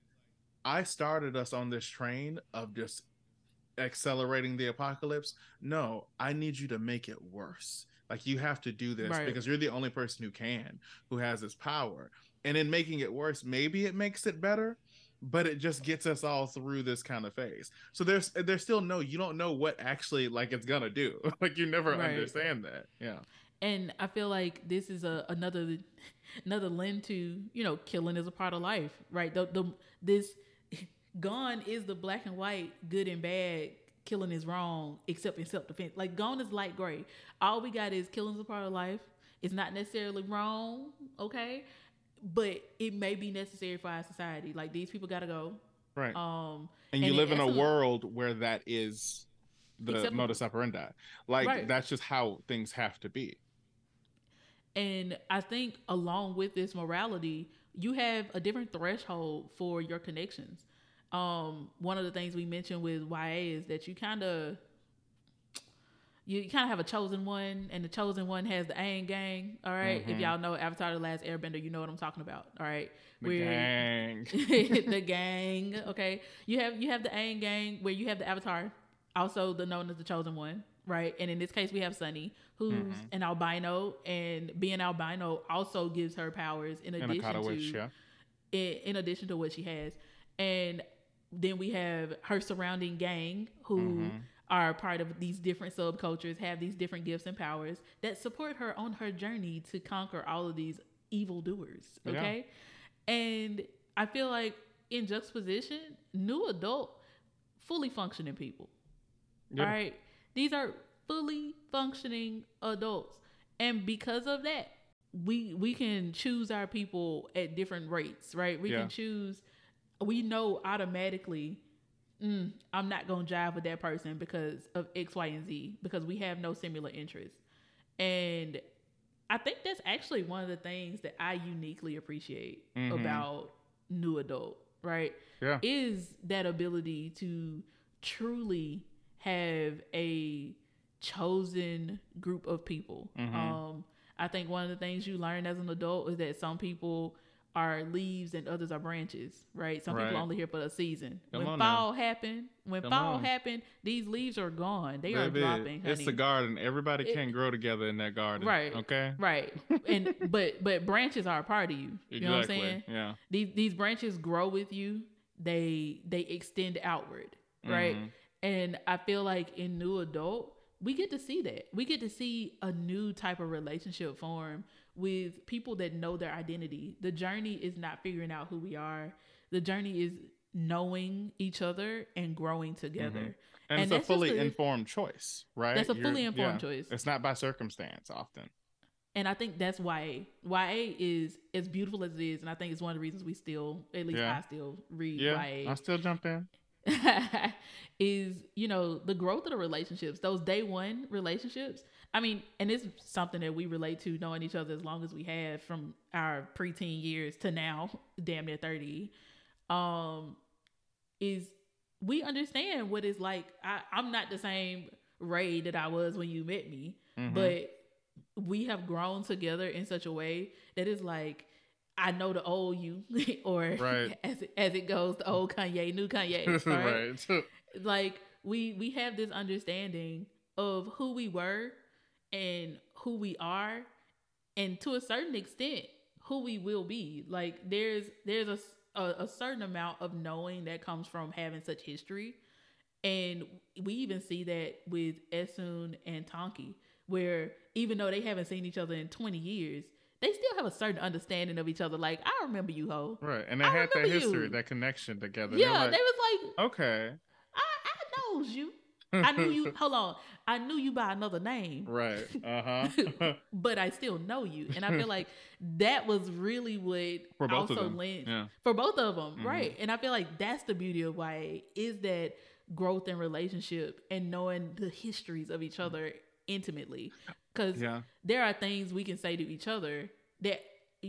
S2: i started us on this train of just accelerating the apocalypse. No i need you to make it worse like you have to do this right. because you're the only person who can who has this power. And in making it worse maybe it makes it better but it just gets us all through this kind of phase. So there's there's still no you don't know what actually like it's gonna do. Like you never right. understand that. Yeah.
S1: And i feel like this is a another another lens to you know killing is a part of life right? The, the this gone is the black and white good and bad killing is wrong except in self-defense like gone is light gray all we got is killing is a part of life it's not necessarily wrong okay but it may be necessary for our society. Like these people got to go.
S2: Right. Um, and you live in a world where that is the modus operandi. Like right. that's just how things have to be.
S1: And I think along with this morality, you have a different threshold for your connections. Um, one of the things we mentioned with YA is that you kind of you kind of have a chosen one, and the chosen one has the Aang gang. All right?
S2: Mhm.
S1: if y'all know Avatar: The Last Airbender, you know what I'm talking about. All right,
S2: The
S1: Where-
S2: gang.
S1: the gang. Okay, you have you have the Aang gang where you have the Avatar, also the known as the chosen one, right? And in this case, we have Sunny, who's
S2: Mhm.
S1: an albino, and being albino also gives her powers in addition to
S2: yeah.
S1: in, in addition to what she has. And then we have her surrounding gang who
S2: Mhm.
S1: are part of these different subcultures, have these different gifts and powers that support her on her journey to conquer all of these evil doers.
S2: Yeah.
S1: Okay. And I feel like in juxtaposition, new adult, fully functioning people.
S2: Yeah.
S1: All right. These are fully functioning adults. And because of that, we we can choose our people at different rates, right? We
S2: Yeah.
S1: can choose we know automatically mm, I'm not gonna jive with that person because of X, Y, and Z, because we have no similar interests. And I think that's actually one of the things that I uniquely appreciate
S2: Mhm.
S1: about new adult, right?
S2: Yeah.
S1: Is that ability to truly have a chosen group of people.
S2: Mhm.
S1: Um, I think one of the things you learn as an adult is that some people are leaves and others are branches, right? Some
S2: Right.
S1: people only here for a season.
S2: Come
S1: when
S2: on now.
S1: fall happened, when
S2: Come
S1: fall
S2: on.
S1: happened, these leaves are gone. They are dropping, honey.
S2: It's the garden. Everybody
S1: It-
S2: can grow together in that garden.
S1: Right.
S2: Okay.
S1: Right. and but but branches are a part of you. You know what I'm saying?
S2: Yeah.
S1: These these branches grow with you. They they extend outward, right?
S2: Mhm.
S1: And I feel like in new adult, we get to see that. We get to see a new type of relationship form with people that know their identity. The journey is not figuring out who we are. The journey is knowing each other and growing together. Mm-hmm.
S2: And,
S1: And
S2: it's a fully
S1: a-
S2: informed choice, right?
S1: That's a
S2: You're-
S1: fully informed
S2: yeah.
S1: choice.
S2: It's not by circumstance often.
S1: And I think that's why YA is as beautiful as it is, and I think it's one of the reasons we still, at least
S2: Yeah.
S1: I still read
S2: Yeah.
S1: YA.
S2: I still jump in.
S1: is you know the growth of the relationships those day one relationships i mean and it's something that we relate to knowing each other as long as we have from our preteen years to now damn near 30 um is we understand what it's like I, i'm not the same ray that i was when you met me
S2: Mhm.
S1: but we have grown together in such a way that is like I know the old you, or
S2: Right.
S1: as it, as it goes, the old Kanye, new Kanye, right?
S2: right.
S1: Like we we have this understanding of who we were and who we are, and to a certain extent, who we will be. Like there's there's a a certain amount of knowing that comes from having such history, and we even see that with Essun and Tonkee, where even though they haven't seen each other in 20 years, they still have a certain understanding of each other. Like, I remember you, ho.
S2: Right. And they
S1: I
S2: had that history,
S1: you.
S2: that connection together.
S1: Yeah,
S2: like,
S1: they was like,
S2: okay.
S1: I, I knows you. I knew you. Hold on, I knew you by another name,
S2: right. Uh huh.
S1: but I still know you, and I feel like that was really what
S2: For both of
S1: also
S2: them.
S1: lent
S2: Yeah.
S1: for both of them,
S2: Mhm.
S1: right? And I feel like that's the beauty of YA is that growth in relationship and knowing the histories of each other intimately, because
S2: Yeah.
S1: there are things we can say to each other that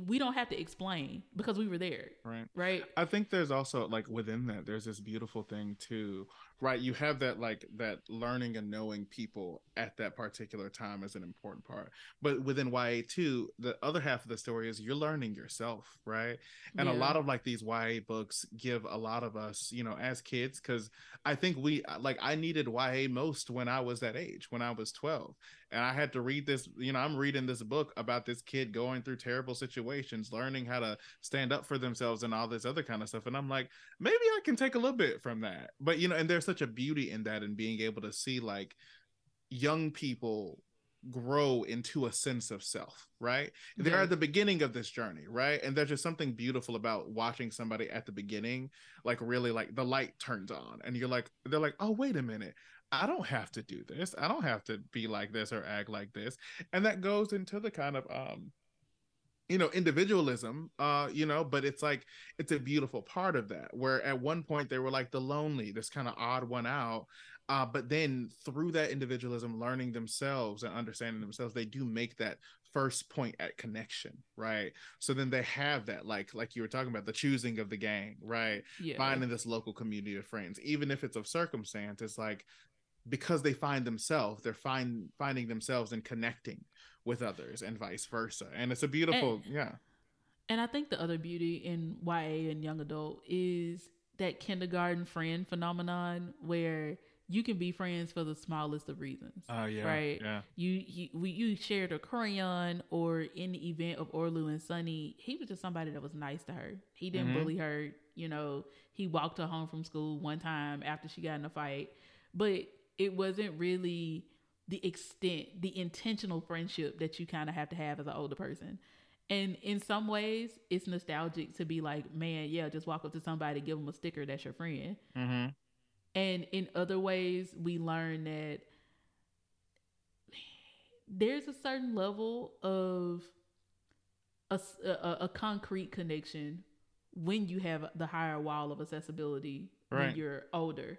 S1: we don't have to explain because we were there,
S2: Right.
S1: right?
S2: I think there's also like within that there's this beautiful thing too, right? You have that like that learning and knowing people at that particular time is an important part. But within YA too, the other half of the story is you're learning yourself, right? And a lot of like these YA books give a lot of us, you know, as kids cuz I think we like I needed YA most when I was that age, when I was 12. And I had to read this, you know, I'm reading this book about this kid going through terrible situations, learning how to stand up for themselves and all this other kind of stuff. And I'm like, maybe I can take a little bit from that. But you know, and there's such a beauty in that and being able to see like young people grow into a sense of self, right? They're at the beginning of this journey, right? And there's just something beautiful about watching somebody at the beginning, like really like the light turns on and you're like, they're like, oh, wait a minute. I don't have to do this. I don't have to be like this or act like this. And that goes into the kind of um you know individualism uh you know but it's like it's a beautiful part of that where at one point they were like the lonely this kind of odd one out uh but then through that individualism learning themselves and understanding themselves they do make that first point at connection right so then they have that like like you were talking about the choosing of the gang right
S1: Yeah,
S2: finding this local community of friends even if it's of circumstance it's like because they find themselves they're find finding themselves and connecting with others and vice versa and it's a beautiful
S1: And-
S2: yeah
S1: And I think the other beauty in YA and young adult is that kindergarten friend phenomenon where you can be friends for the smallest of reasons.
S2: oh yeah
S1: Right.
S2: yeah
S1: You you, we, you shared a crayon or in the event of Orlu and Sunny, he was just somebody that was nice to her. He didn't
S2: Mhm.
S1: bully her. You know, he walked her home from school one time after she got in a fight, but it wasn't really the extent, the intentional friendship that you kind of have to have as an older person. And in some ways, it's nostalgic to be like, man, yeah, just walk up to somebody, give them a sticker, that's your friend.
S2: mm-hmm.
S1: And in other ways, we learn that there's a certain level of a a concrete connection when you have the higher wall of accessibility when you're older,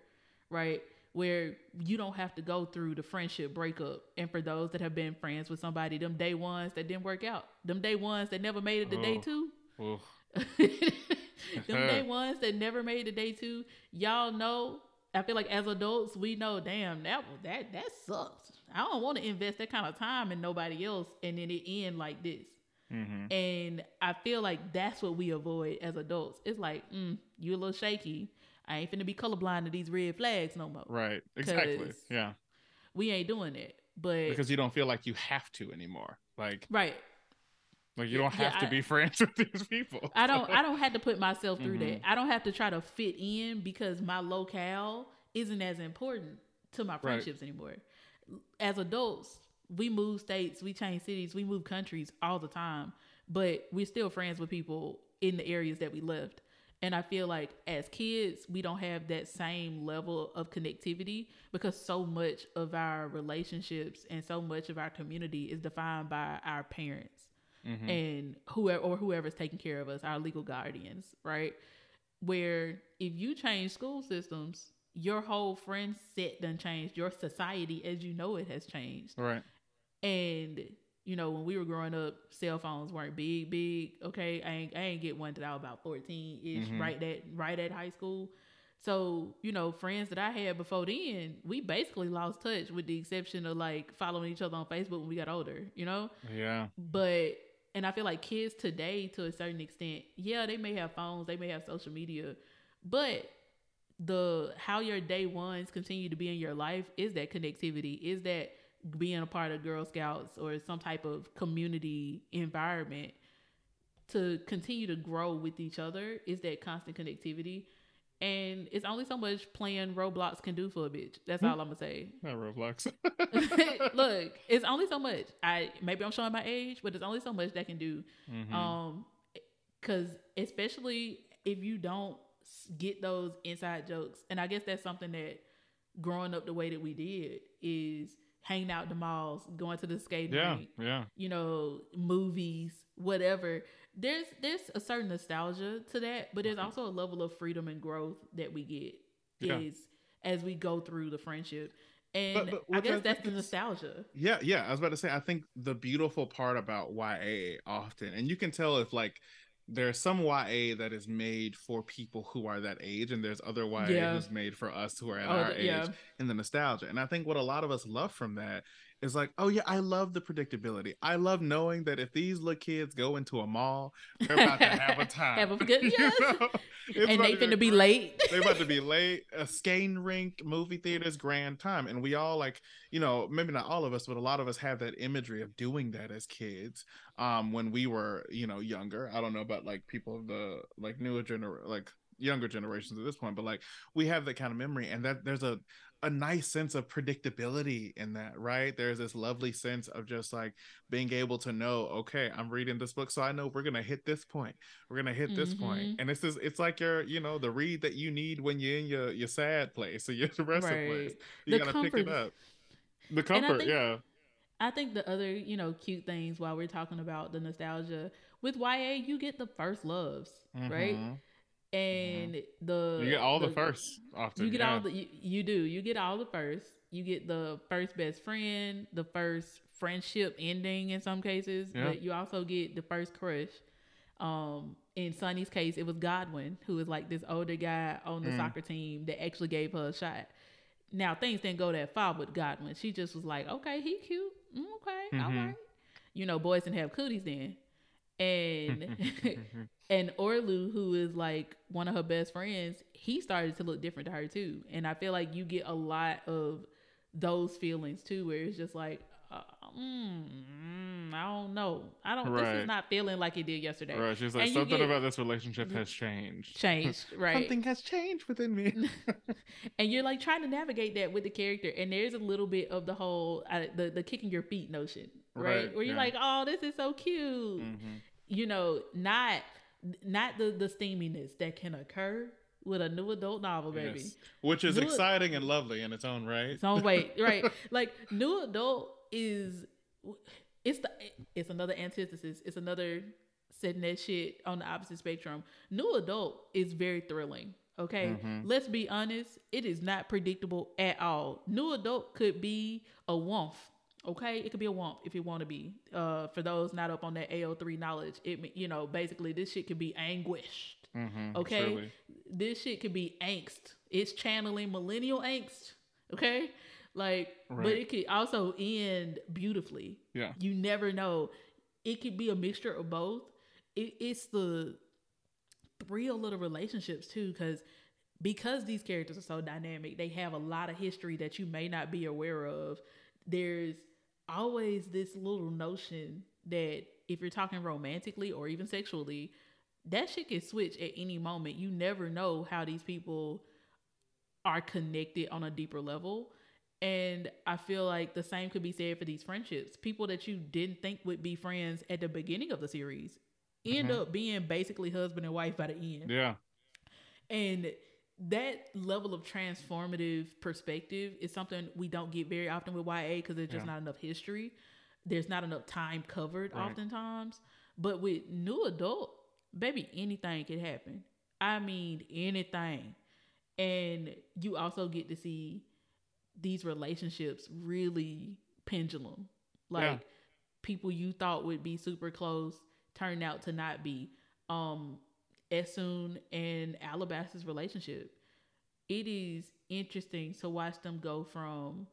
S1: right? Where you don't have to go through the friendship breakup. And for those that have been friends with somebody, them day ones that didn't work out, them day ones that never made it to day
S2: Oh.
S1: two,
S2: Oof.
S1: them day ones that never made it to day two, y'all know. I feel like as adults, we know, damn, that that that sucks. I don't want to invest that kind of time in nobody else, and then it end like this.
S2: Mm-hmm.
S1: And I feel like that's what we avoid as adults. It's like, mm, you a little shaky. I ain't finna be colorblind to these red flags no more.
S2: Right. Exactly. Yeah.
S1: We ain't doing it. But
S2: Because you don't feel like you have to anymore. Like
S1: right,
S2: like you don't have
S1: yeah,
S2: to
S1: I-
S2: be friends with these people.
S1: I don't I don't have to put myself through
S2: Mhm.
S1: that. I don't have to try to fit in because my locale isn't as important to my friendships anymore. As adults, we move states, we change cities, we move countries all the time, but we're still friends with people in the areas that we lived. And I feel like as kids, we don't have that same level of connectivity because so much of our relationships and so much of our community is defined by our parents
S2: Mhm.
S1: and whoever or whoever's taking care of us, our legal guardians, right? Where if you change school systems, your whole friend set done changed. Your society as you know it has changed.
S2: Right.
S1: And you know, when we were growing up, cell phones weren't big, big. Okay, I ain't I ain't get one till I was about fourteen ish,
S2: Mhm.
S1: right at right at high school. So you know, friends that I had before then, we basically lost touch, with the exception of like following each other on Facebook when we got older. You know,
S2: Yeah.
S1: but and I feel like kids today, to a certain extent, yeah, they may have phones, they may have social media, but the how your day ones continue to be in your life is that connectivity, is that being a part of Girl Scouts or some type of community environment to continue to grow with each other is that constant connectivity. And it's only so much playing Roblox can do for a bitch. That's all I'm gonna say.
S2: Not Roblox.
S1: Look, it's only so much. I maybe I'm showing my age, but it's only so much that can do.
S2: Mhm.
S1: Um, because especially if you don't get those inside jokes, and I guess that's something that growing up the way that we did is hanging out the malls, going to the skating
S2: yeah.
S1: rink,
S2: Yeah.
S1: you know, movies, whatever. There's there's a certain nostalgia to that, but there's mm-hmm. also a level of freedom and growth that we get
S2: Yeah.
S1: is as we go through the friendship. And
S2: But- but
S1: I
S2: what I
S1: guess that's the nostalgia.
S2: Yeah, yeah. I was about to say, I think the beautiful part about YA often, and you can tell if like there's some YA that is made for people who are that age, and there's other YA
S1: Yeah.
S2: who's made for us who are at
S1: Oh,
S2: our
S1: th-
S2: age
S1: yeah.
S2: and the nostalgia. And I think what a lot of us love from that is like, oh yeah, I love the predictability. I love knowing that if these little kids go into a mall, they're about to have a time.
S1: Have a good-
S2: You
S1: yes.
S2: know? It's
S1: and they
S2: to
S1: finna be late.
S2: they're about to be late. A skating rink, movie theaters, grand time, and we all like, you know, maybe not all of us, but a lot of us have that imagery of doing that as kids. Um, when we were, you know, younger. I don't know about like people of the like newer gener like younger generations at this point, but like we have that kind of memory, and that there's a a nice sense of predictability in that, right? There's this lovely sense of just like being able to know, okay, I'm reading this book, so I know we're gonna hit this point. We're gonna hit this point.
S1: Mhm.
S2: and it's just it's like your, you know, the read that you need when you're in your your sad place or your depressive place. You
S1: The
S2: gotta pick it
S1: comfort-
S2: up. The comfort,
S1: think-
S2: yeah,
S1: I think the other, you know, cute things while we're talking about the nostalgia with YA, you get the first loves, right? And the
S2: You get all the, firsts often.
S1: You get
S2: yeah.
S1: all the you, you do. You get all the first. You get the first best friend, the first friendship ending in some cases,
S2: Yeah.
S1: but you also get the first crush. Um, in Sunny's case, it was Godwin, who was like this older guy on the
S2: Mm.
S1: soccer team that actually gave her a shot. now things didn't go that far with Godwin. She just was like, okay, he cute. Mm, okay, all
S2: Mhm.
S1: right. You know, boys didn't have cooties then. And and Orlu, who is like one of her best friends, he started to look different to her too. And I feel like you get a lot of those feelings too, where it's just like, uh, mm, mm, I don't know, I don't. This
S2: Right.
S1: is not feeling like it did yesterday.
S2: right. She's like,
S1: And
S2: something
S1: get-
S2: about this relationship has changed.
S1: Changed, right?
S2: Something has changed within me.
S1: and you're like trying to navigate that with the character and there's a little bit of the whole uh, the the kicking your feet notion right,
S2: Right,
S1: where you're
S2: yeah.
S1: like oh this is so cute
S2: Mhm.
S1: you know not not the the steaminess that can occur with a new adult novel baby
S2: Yes. Which is
S1: it-
S2: exciting and lovely in its own right.
S1: its own way right like new adult is it's the it's another antithesis it's another setting that shit on the opposite spectrum new adult is very thrilling okay
S2: Mhm.
S1: let's be honest it is not predictable at all new adult could be a womp okay it could be a womp if you want to be uh for those not up on that ao3 knowledge it you know basically this shit could be anguished
S2: Mhm,
S1: Okay.
S2: truly.
S1: this shit could be angst. It's channeling millennial angst. Okay? Like, but it could also end beautifully.
S2: Yeah.
S1: You never know. It could be a mixture of both. It, it's the thrill of the relationships too, because because these characters are so dynamic, they have a lot of history that you may not be aware of. There's always this little notion that if you're talking romantically or even sexually, that shit can switch at any moment. You never know how these people are connected on a deeper level. And I feel like the same could be said for these friendships. People that you didn't think would be friends at the beginning of the series end
S2: Mhm.
S1: up being basically husband and wife by the end.
S2: Yeah.
S1: And that level of transformative perspective is something we don't get very often with YA because there's just
S2: Yeah.
S1: not enough history. There's not enough time covered
S2: Right.
S1: oftentimes. But with new adult, baby, anything could happen. I mean, anything. And you also get to see these relationships really pendulum. Like
S2: Yeah.
S1: people you thought would be super close turned out to not be. Um Essun and Alabaster's relationship. It is interesting to watch them go from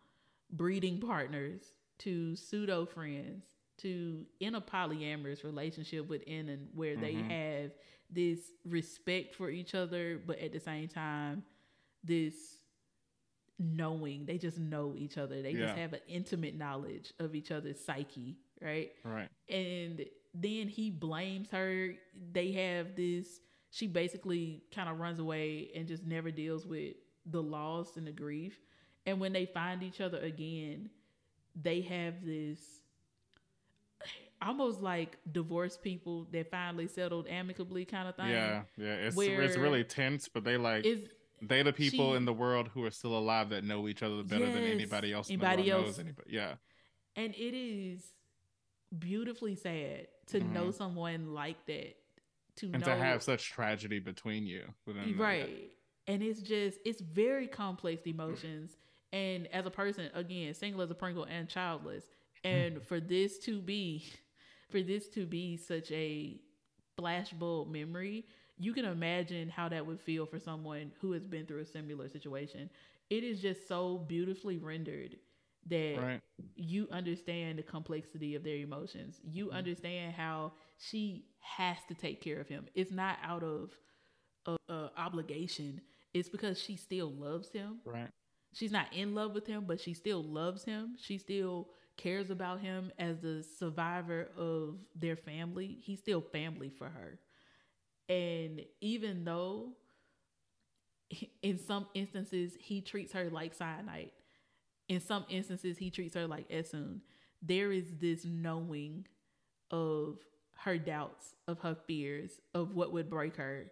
S1: breeding partners to pseudo friends to in a polyamorous relationship with Innon where they
S2: Mhm.
S1: have this respect for each other, but at the same time, this knowing they just know each other. They just have an intimate knowledge of each other's psyche, right?
S2: Right.
S1: and then he blames her they have this she basically kind of runs away and just never deals with the loss and the grief and when they find each other again they have this almost like divorced people that finally settled amicably kind of thing
S2: Yeah. Yeah. It's it's really tense, but they like
S1: is
S2: they the people
S1: she-
S2: in the world who are still alive that know each other better than anybody else.
S1: anybody else.
S2: knows anybody. Yeah.
S1: and it is beautifully sad to know
S2: Mhm.
S1: someone like that to
S2: And
S1: know
S2: to have such tragedy between you.
S1: right. and it's just it's very complex emotions. And as a person again single as a pringle and childless. And for this to be for this to be such a flashbulb memory you can imagine how that would feel for someone who has been through a similar situation. It is just so beautifully rendered that
S2: Right.
S1: you understand the complexity of their emotions. You
S2: Mm-hmm.
S1: understand how she has to take care of him. It's not out of uh, uh, obligation. It's because she still loves him.
S2: Right.
S1: She's not in love with him, but she still loves him. She still cares about him as the survivor of their family. He's still family for her. And even though in some instances he treats her like Syenite, in some instances he treats her like Essun, there is this knowing of her doubts, of her fears, of what would break her.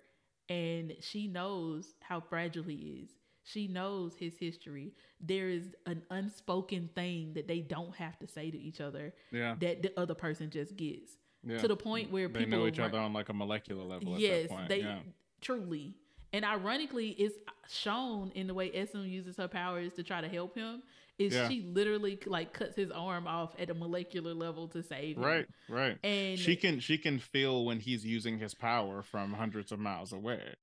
S1: And she knows how fragile he is. She knows his history. There is an unspoken thing that they don't have to say to each other
S2: Yeah.
S1: that the other person just gets.
S2: Yeah.
S1: To the point where
S2: they
S1: people
S2: know each other on like a molecular level.
S1: yes,
S2: at that point.
S1: they
S2: yeah.
S1: truly. And ironically, it's shown in the way Essun uses her powers to try to help him. Is
S2: Yeah.
S1: she literally like cuts his arm off at a molecular level to save him?
S2: Right. Right.
S1: And
S2: she can she can feel when he's using his power from hundreds of miles away.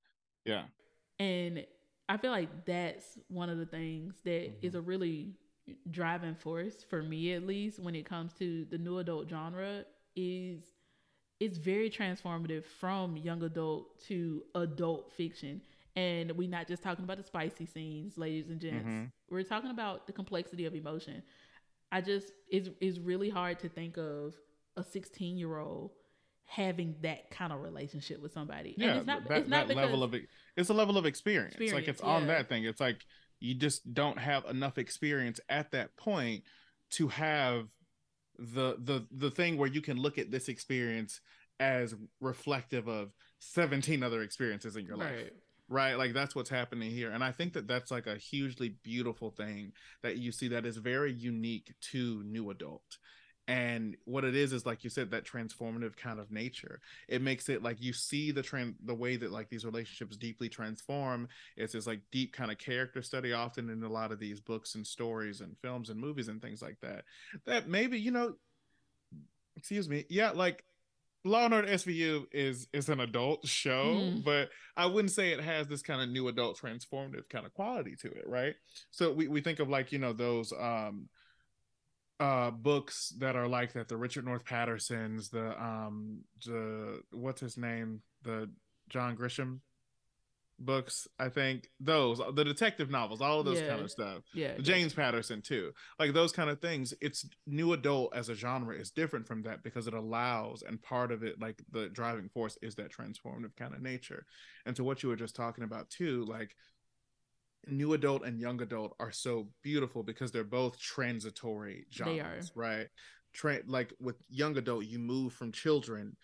S2: Yeah.
S1: and I feel like that's one of the things that mm-hmm. is a really driving force for me at least when it comes to the new adult genre is it's very transformative from young adult to adult fiction and we're not just talking about the spicy scenes ladies and gents mm-hmm. we're talking about the complexity of emotion i just it's, it's really hard to think of a 16 year old having that kind of relationship with somebody.
S2: Yeah, and it's not, that, it's not that level of it's a level of experience. experience like it's yeah. on that thing. It's like you just don't have enough experience at that point to have the the the thing where you can look at this experience as reflective of 17 other experiences in your life right like that's what's happening here and i think that that's like a hugely beautiful thing that you see that is very unique to new adult and what it is is like you said that transformative kind of nature. It makes it like you see the trend the way that like these relationships deeply transform. It's this like deep kind of character study often in a lot of these books and stories and films and movies and things like that that maybe you know excuse me yeah like Law and Order SVU is is an adult show, mm. but I wouldn't say it has this kind of new adult transformative kind of quality to it, right? So we, we think of like, you know, those um uh books that are like that the richard north pattersons the um the what's his name the john grisham books i think those the detective novels all of those yeah. kind of stuff.
S1: Yeah
S2: james patterson too. Like those kind of things it's new adult as a genre is different from that because it allows and part of it like the driving force is that transformative kind of nature. And to what you were just talking about too like new adult and young adult are so beautiful because they're both transitory genres, right? Tra- like with young adult, you move from children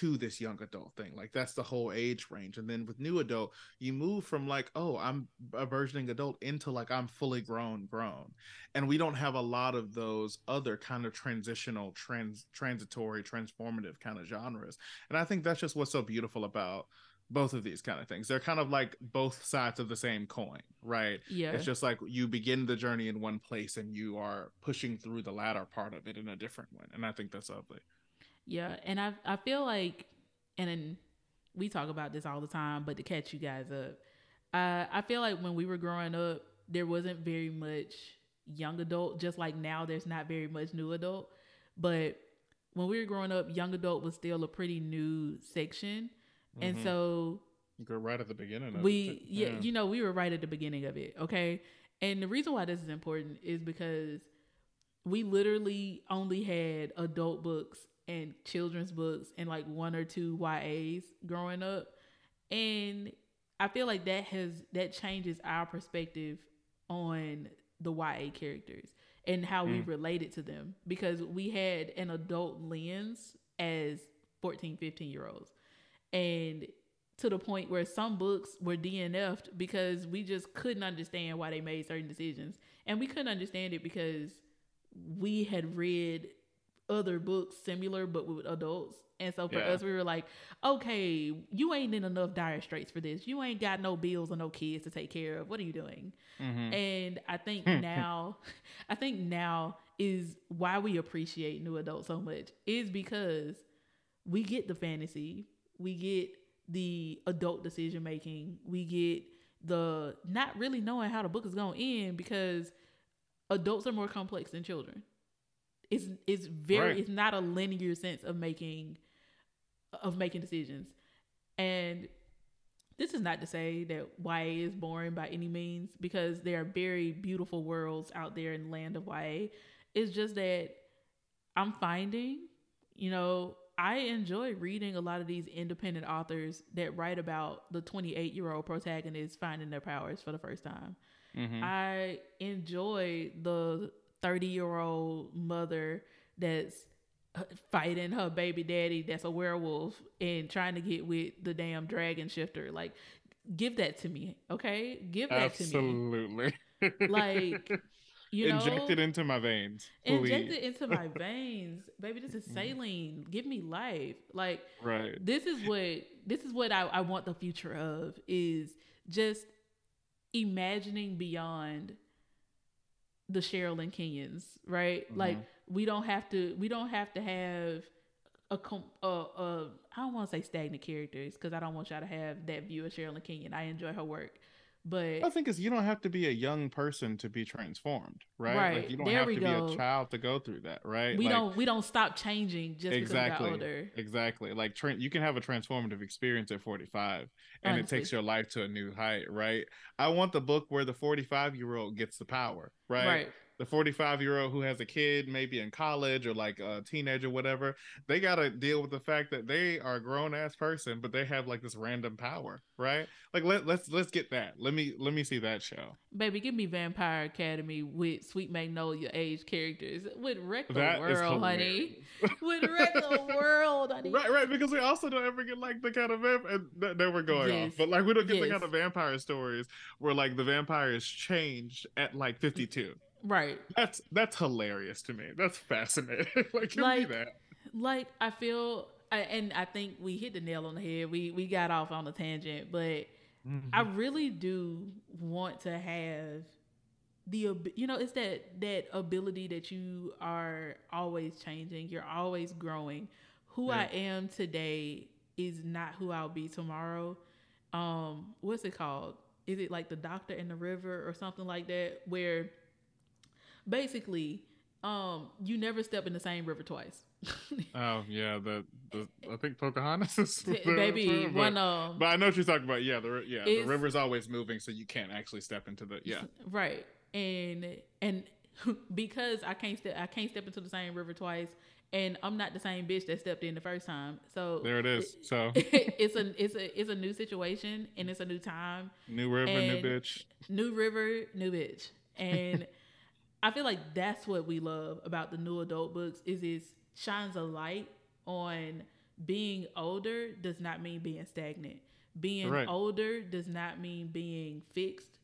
S2: to this young adult thing. Like that's the whole age range. And then with new adult, you move from like, oh, I'm a burgeoning adult into like I'm fully grown, grown. And we don't have a lot of those other kind of transitional, trans transitory, transformative kind of genres. And I think that's just what's so beautiful about both of these kind of things. They're kind of like both sides of the same coin, right?
S1: Yeah.
S2: It's just like you begin the journey in one place and you are pushing through the latter part of it in a different one. And I think that's lovely.
S1: Yeah. And I I feel like and then we talk about this all the time, but to catch you guys up, uh, I feel like when we were growing up, there wasn't very much young adult, just like now there's not very much new adult. But when we were growing up, young adult was still a pretty new section and mm-hmm. so
S2: you go right at the beginning of it.
S1: we yeah. yeah, you know, we were right at the beginning of it. Okay. And the reason why this is important is because we literally only had adult books and children's books and like one or two YAs growing up. And I feel like that has that changes our perspective on the YA characters and how mm. we related to them because we had an adult lens as 14, 15 year olds and to the point where some books were DNF'd because we just couldn't understand why they made certain decisions. And we couldn't understand it because we had read other books similar but with adults. And so for yeah. us, we were like, okay, you ain't in enough dire straits for this. You ain't got no bills or no kids to take care of. What are you doing? Mm-hmm. And I think now, I think now is why we appreciate new adults so much is because we get the fantasy, we get the adult decision making, we get the not really knowing how the book is going to end because adults are more complex than children. It's it's very right. it's not a linear sense of making of making decisions. And this is not to say that YA is boring by any means because there are very beautiful worlds out there in the land of YA. It's just that I'm finding, you know, I enjoy reading a lot of these independent authors that write about the 28 year old protagonist finding their powers for the first time. Mm-hmm. I enjoy the 30 year old mother that's fighting her baby daddy that's a werewolf and trying to get with the damn dragon shifter. Like, give that to me, okay? Give that
S2: Absolutely.
S1: to me. Absolutely. Like, you know,
S2: inject it into my veins.
S1: Please. Inject it into my veins, baby. This is mm. saline. Give me life. Like,
S2: right.
S1: This is what this is what I, I want the future of is just imagining beyond the Sherrilyn Kenyons, right? Mm-hmm. Like we don't have to we don't have to have a com a, a I don't want to say stagnant characters because I don't want y'all to have that view of Sherrilyn Kenyon. I enjoy her work, But
S2: I think is you don't have to be a young person to be transformed, right?
S1: Right.
S2: Like you don't
S1: There
S2: have to
S1: go.
S2: be a child to go through that, right?
S1: we
S2: Like,
S1: don't we don't stop changing just
S2: exactly
S1: because we got older.
S2: exactly like tra- you can have a transformative experience at 45 and it takes your life to a new height right i want the book where the 45 year old gets the power right,
S1: Right.
S2: The 45 year old who has a kid maybe in college or like a teenager whatever they got to deal with the fact that they are a grown ass person but they have like this random power right like let, let's let's get that let me let me see that show
S1: Baby, give me Vampire Academy with Sweet Magnolia age characters. With Wreck the
S2: That is
S1: World, honey. With Wreck the World, honey.
S2: Right, right, because we also don't ever get like the kind of vamp- and that, that we're going
S1: Yes.
S2: off, but like we don't get the kind of vampire stories where like the vampires change at like fifty two.
S1: Right.
S2: That's that's hilarious to me. That's fascinating. like,
S1: Like,
S2: that.
S1: Like I feel I, and I think we hit the nail on the head. We we got off on a tangent, but I really do want to have the you know it's that that ability that you are always changing you're always growing who i am today is not who i'll be tomorrow um what's it called is it like the doctor in the river or something like that where basically um you never step in the same river twice
S2: Oh yeah, the, the I think Pocahontas is the-
S1: baby
S2: but,
S1: one um
S2: but I know what you're talking about. Yeah, the yeah the river's always moving, so you can't actually step into the yeah.
S1: right and and because i can't step i can't step into the same river twice and i'm not the same bitch that stepped in the first time so
S2: There it is. So
S1: it's a it's a it's a new situation and it's a new time
S2: new river, new bitch.
S1: new river new bitch and i feel like that's what we love about the new adult books is it shines a light on being older does not mean being stagnant. Being
S2: Right.
S1: older does not mean being fixed.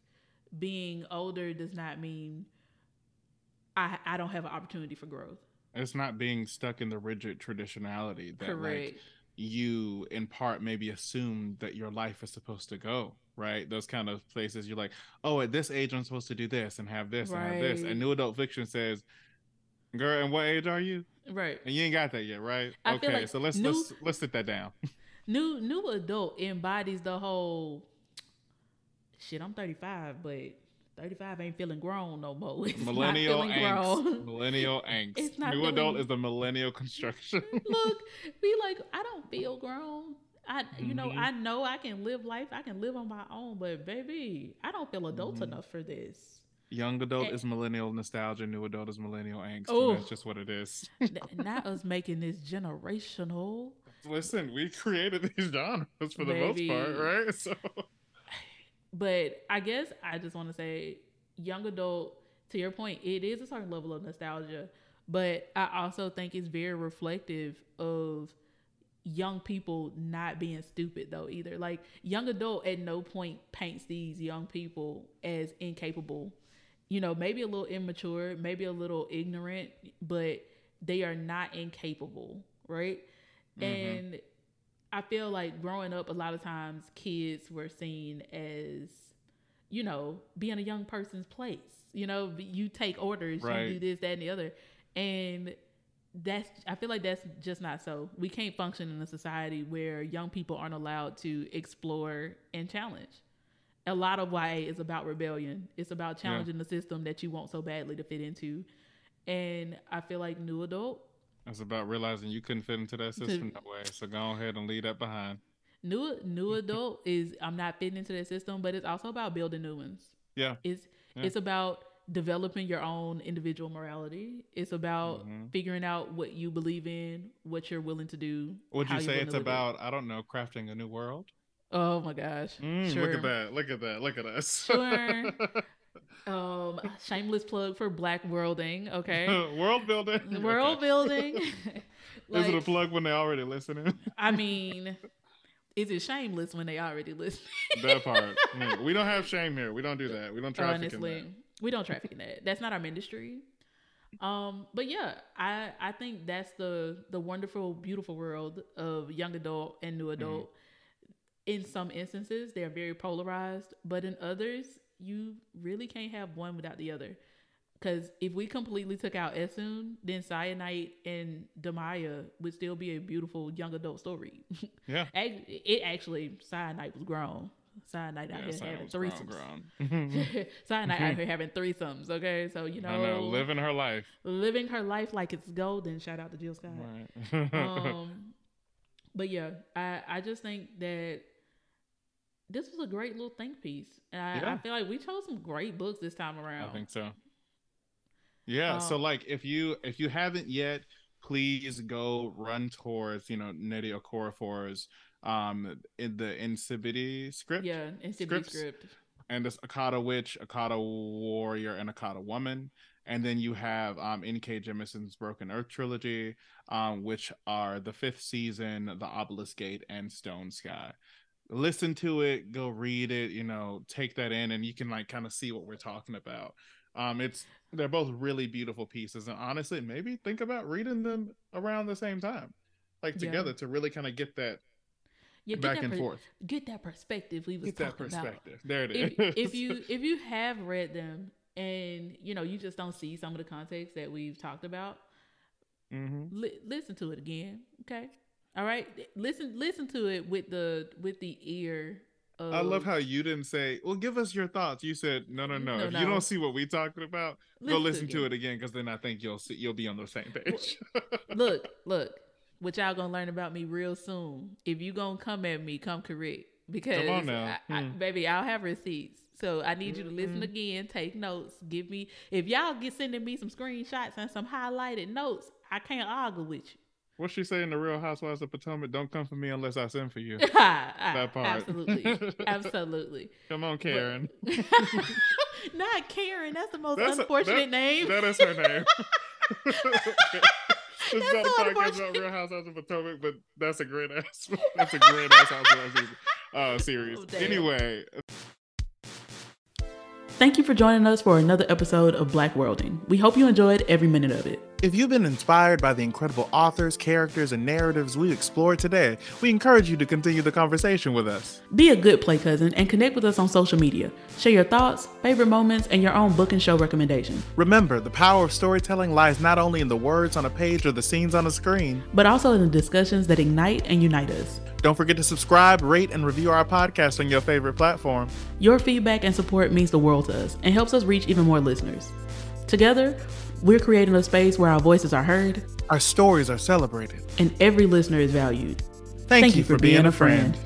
S1: Being older does not mean i i don't have an opportunity for growth.
S2: It's not being stuck in the rigid traditionality that like you in part maybe assume that your life is supposed to go right? Those kind of places you're like oh at this age i'm supposed to do this and have this and have this. And new adult fiction says girl and what age are you?
S1: Right.
S2: And you ain't got that yet right?
S1: I
S2: okay
S1: like
S2: so let's
S1: new-
S2: let's let's sit that down.
S1: New new adult embodies the whole shit i'm 35 but 35 ain't feeling grown no more. It's
S2: millennial angst.
S1: grown.
S2: millennial angst.
S1: It's not
S2: new
S1: feeling-
S2: adult is the millennial construction.
S1: Look be like i don't feel grown i you know
S2: Mhm.
S1: i know i can live life i can live on my own but baby i don't feel adult
S2: Mhm.
S1: enough for this
S2: young adult
S1: Eh.
S2: is millennial nostalgia new adult is millennial angst
S1: Oh.
S2: and that's just what it is
S1: not us making this generational
S2: listen we created these genres for the
S1: Baby.
S2: most part right so
S1: but I guess I just want to say, young adult. To your point, it is a certain level of nostalgia, but I also think it's very reflective of young people not being stupid though either. Like young adult at no point paints these young people as incapable. You know, maybe a little immature, maybe a little ignorant, but they are not incapable, right?
S2: Mhm.
S1: And I feel like growing up, a lot of times kids were seen as, you know, being a young person's place. You know, you take orders,
S2: Right.
S1: you do this, that, and the other. And that's, I feel like that's just not so. We can't function in a society where young people aren't allowed to explore and challenge. A lot of YA is about rebellion, it's about challenging the system that you want so badly to fit into. And I feel like new adult
S2: It's about realizing you couldn't fit into that system that way. So go ahead and leave that behind.
S1: new new adult is I'm not fitting into that system, but it's also about building new ones.
S2: Yeah.
S1: It's
S2: Yeah.
S1: it's about developing your own individual morality. It's about
S2: Mhm.
S1: figuring out what you believe in, what you're willing to do.
S2: Would you say it's
S1: live it.
S2: about, I don't know, crafting a new world?
S1: Oh my gosh.
S2: Mm,
S1: sure.
S2: Look at that. Look at that. Look at us.
S1: Sure. Um shameless plug for black worlding, okay?
S2: world building.
S1: World
S2: Okay.
S1: building.
S2: Is it a plug when they already listening?
S1: I mean, is it shameless when they already listen?
S2: that part. Mm, We don't have shame here. We don't do that. We don't traffic in
S1: honestly
S2: that.
S1: We don't traffic in that that's not our industry um but yeah i i think that's the the wonderful beautiful world of young adult and new adult in some instances they're very polarized but in others you really can't have one without the other because if we completely took out Essun, then Syenite and Damaya would still be a beautiful young adult story.
S2: Yeah.
S1: It actually Syenite was grown. Syenite out
S2: Yeah,
S1: here having
S2: sounds
S1: threesomes.
S2: grown, grown.
S1: Syenite out here having threesomes. Okay, so you know,
S2: I know, living her life.
S1: living her life like it's golden. Shout out to Jill Scott.
S2: Right.
S1: um, but yeah, I I just think that this was a great little think piece. And I, I feel like we chose some great books this time around.
S2: I think so. Yeah. so
S1: Um,
S2: like if you if you haven't yet, please go run towards, you know, Nnedi Okorafor's um in the Nsibidi script.
S1: Yeah,
S2: Scripts.
S1: script.
S2: And this Akata Witch, Akata Warrior, and Akata Woman. And then you have um N.K. Jemisin's Broken Earth trilogy, um, which are the fifth season, The Obelisk Gate, and Stone Sky. Listen to it, go read it, you know, take that in, and you can like kind of see what we're talking about. Um, it's they're both really beautiful pieces, and honestly, maybe think about reading them around the same time, like
S1: Yeah.
S2: together, to really kind of get that
S1: Yeah,
S2: back and
S1: per-
S2: forth.
S1: Get that perspective we was
S2: Get that
S1: talking about.
S2: perspective. There it is.
S1: if, if you if you have read them and you know you just don't see some of the context that we've talked about,
S2: hmm
S1: li- listen to it again. Okay, all right. Listen listen to it with the with the ear. Of,
S2: I love how you didn't say, "Well, give us your thoughts." You said, "No, no, no.
S1: No,
S2: if
S1: no.
S2: you don't see what we're talking about, go listen to it again, because then I think you'll see you'll be on the same page."
S1: look, look, what y'all gonna learn about me real soon. If you gonna come at me, come correct. Because
S2: on now.
S1: I, I,
S2: Hmm.
S1: baby, I'll have receipts. So I need you to listen
S2: Mhm.
S1: again, take notes, give me if y'all get sending me some screenshots and some highlighted notes, I can't argue with you.
S2: what she saying? the Real Housewives of Potomac? Don't come for me unless I send for you.
S1: that
S2: part.
S1: Absolutely. Absolutely.
S2: Come on,
S1: But-
S2: Karen.
S1: Not Karen. That's the most
S2: That's a-
S1: unfortunate
S2: that-
S1: name.
S2: That is her name. This is
S1: That's
S2: not a
S1: so
S2: podcast about
S1: unfortunate.
S2: Real Housewives of Potomac, but that's a great ass. That's a great ass Housewives season- uh, series.
S1: Oh, damn.
S2: anyway,
S1: Thank you for joining us for another episode of Black Worlding. We hope you enjoyed every minute of it.
S3: If you've been inspired by the incredible authors, characters, and narratives we explored today, we encourage you to continue the conversation with us.
S1: Be a good play cousin and connect with us on social media. Share your thoughts, favorite moments, and your own book and show recommendations.
S3: Remember, the power of storytelling lies not only in the words on a page or the scenes on a screen.
S1: but also in the discussions that ignite and unite us.
S3: Don't forget to subscribe, rate, and review our podcast on your favorite platform.
S1: Your feedback and support means the world to us and helps us reach even more listeners. Together, we're creating a space where our voices are heard
S3: Our stories are celebrated.
S1: and every listener is valued.
S3: Thank, you, for being, a friend.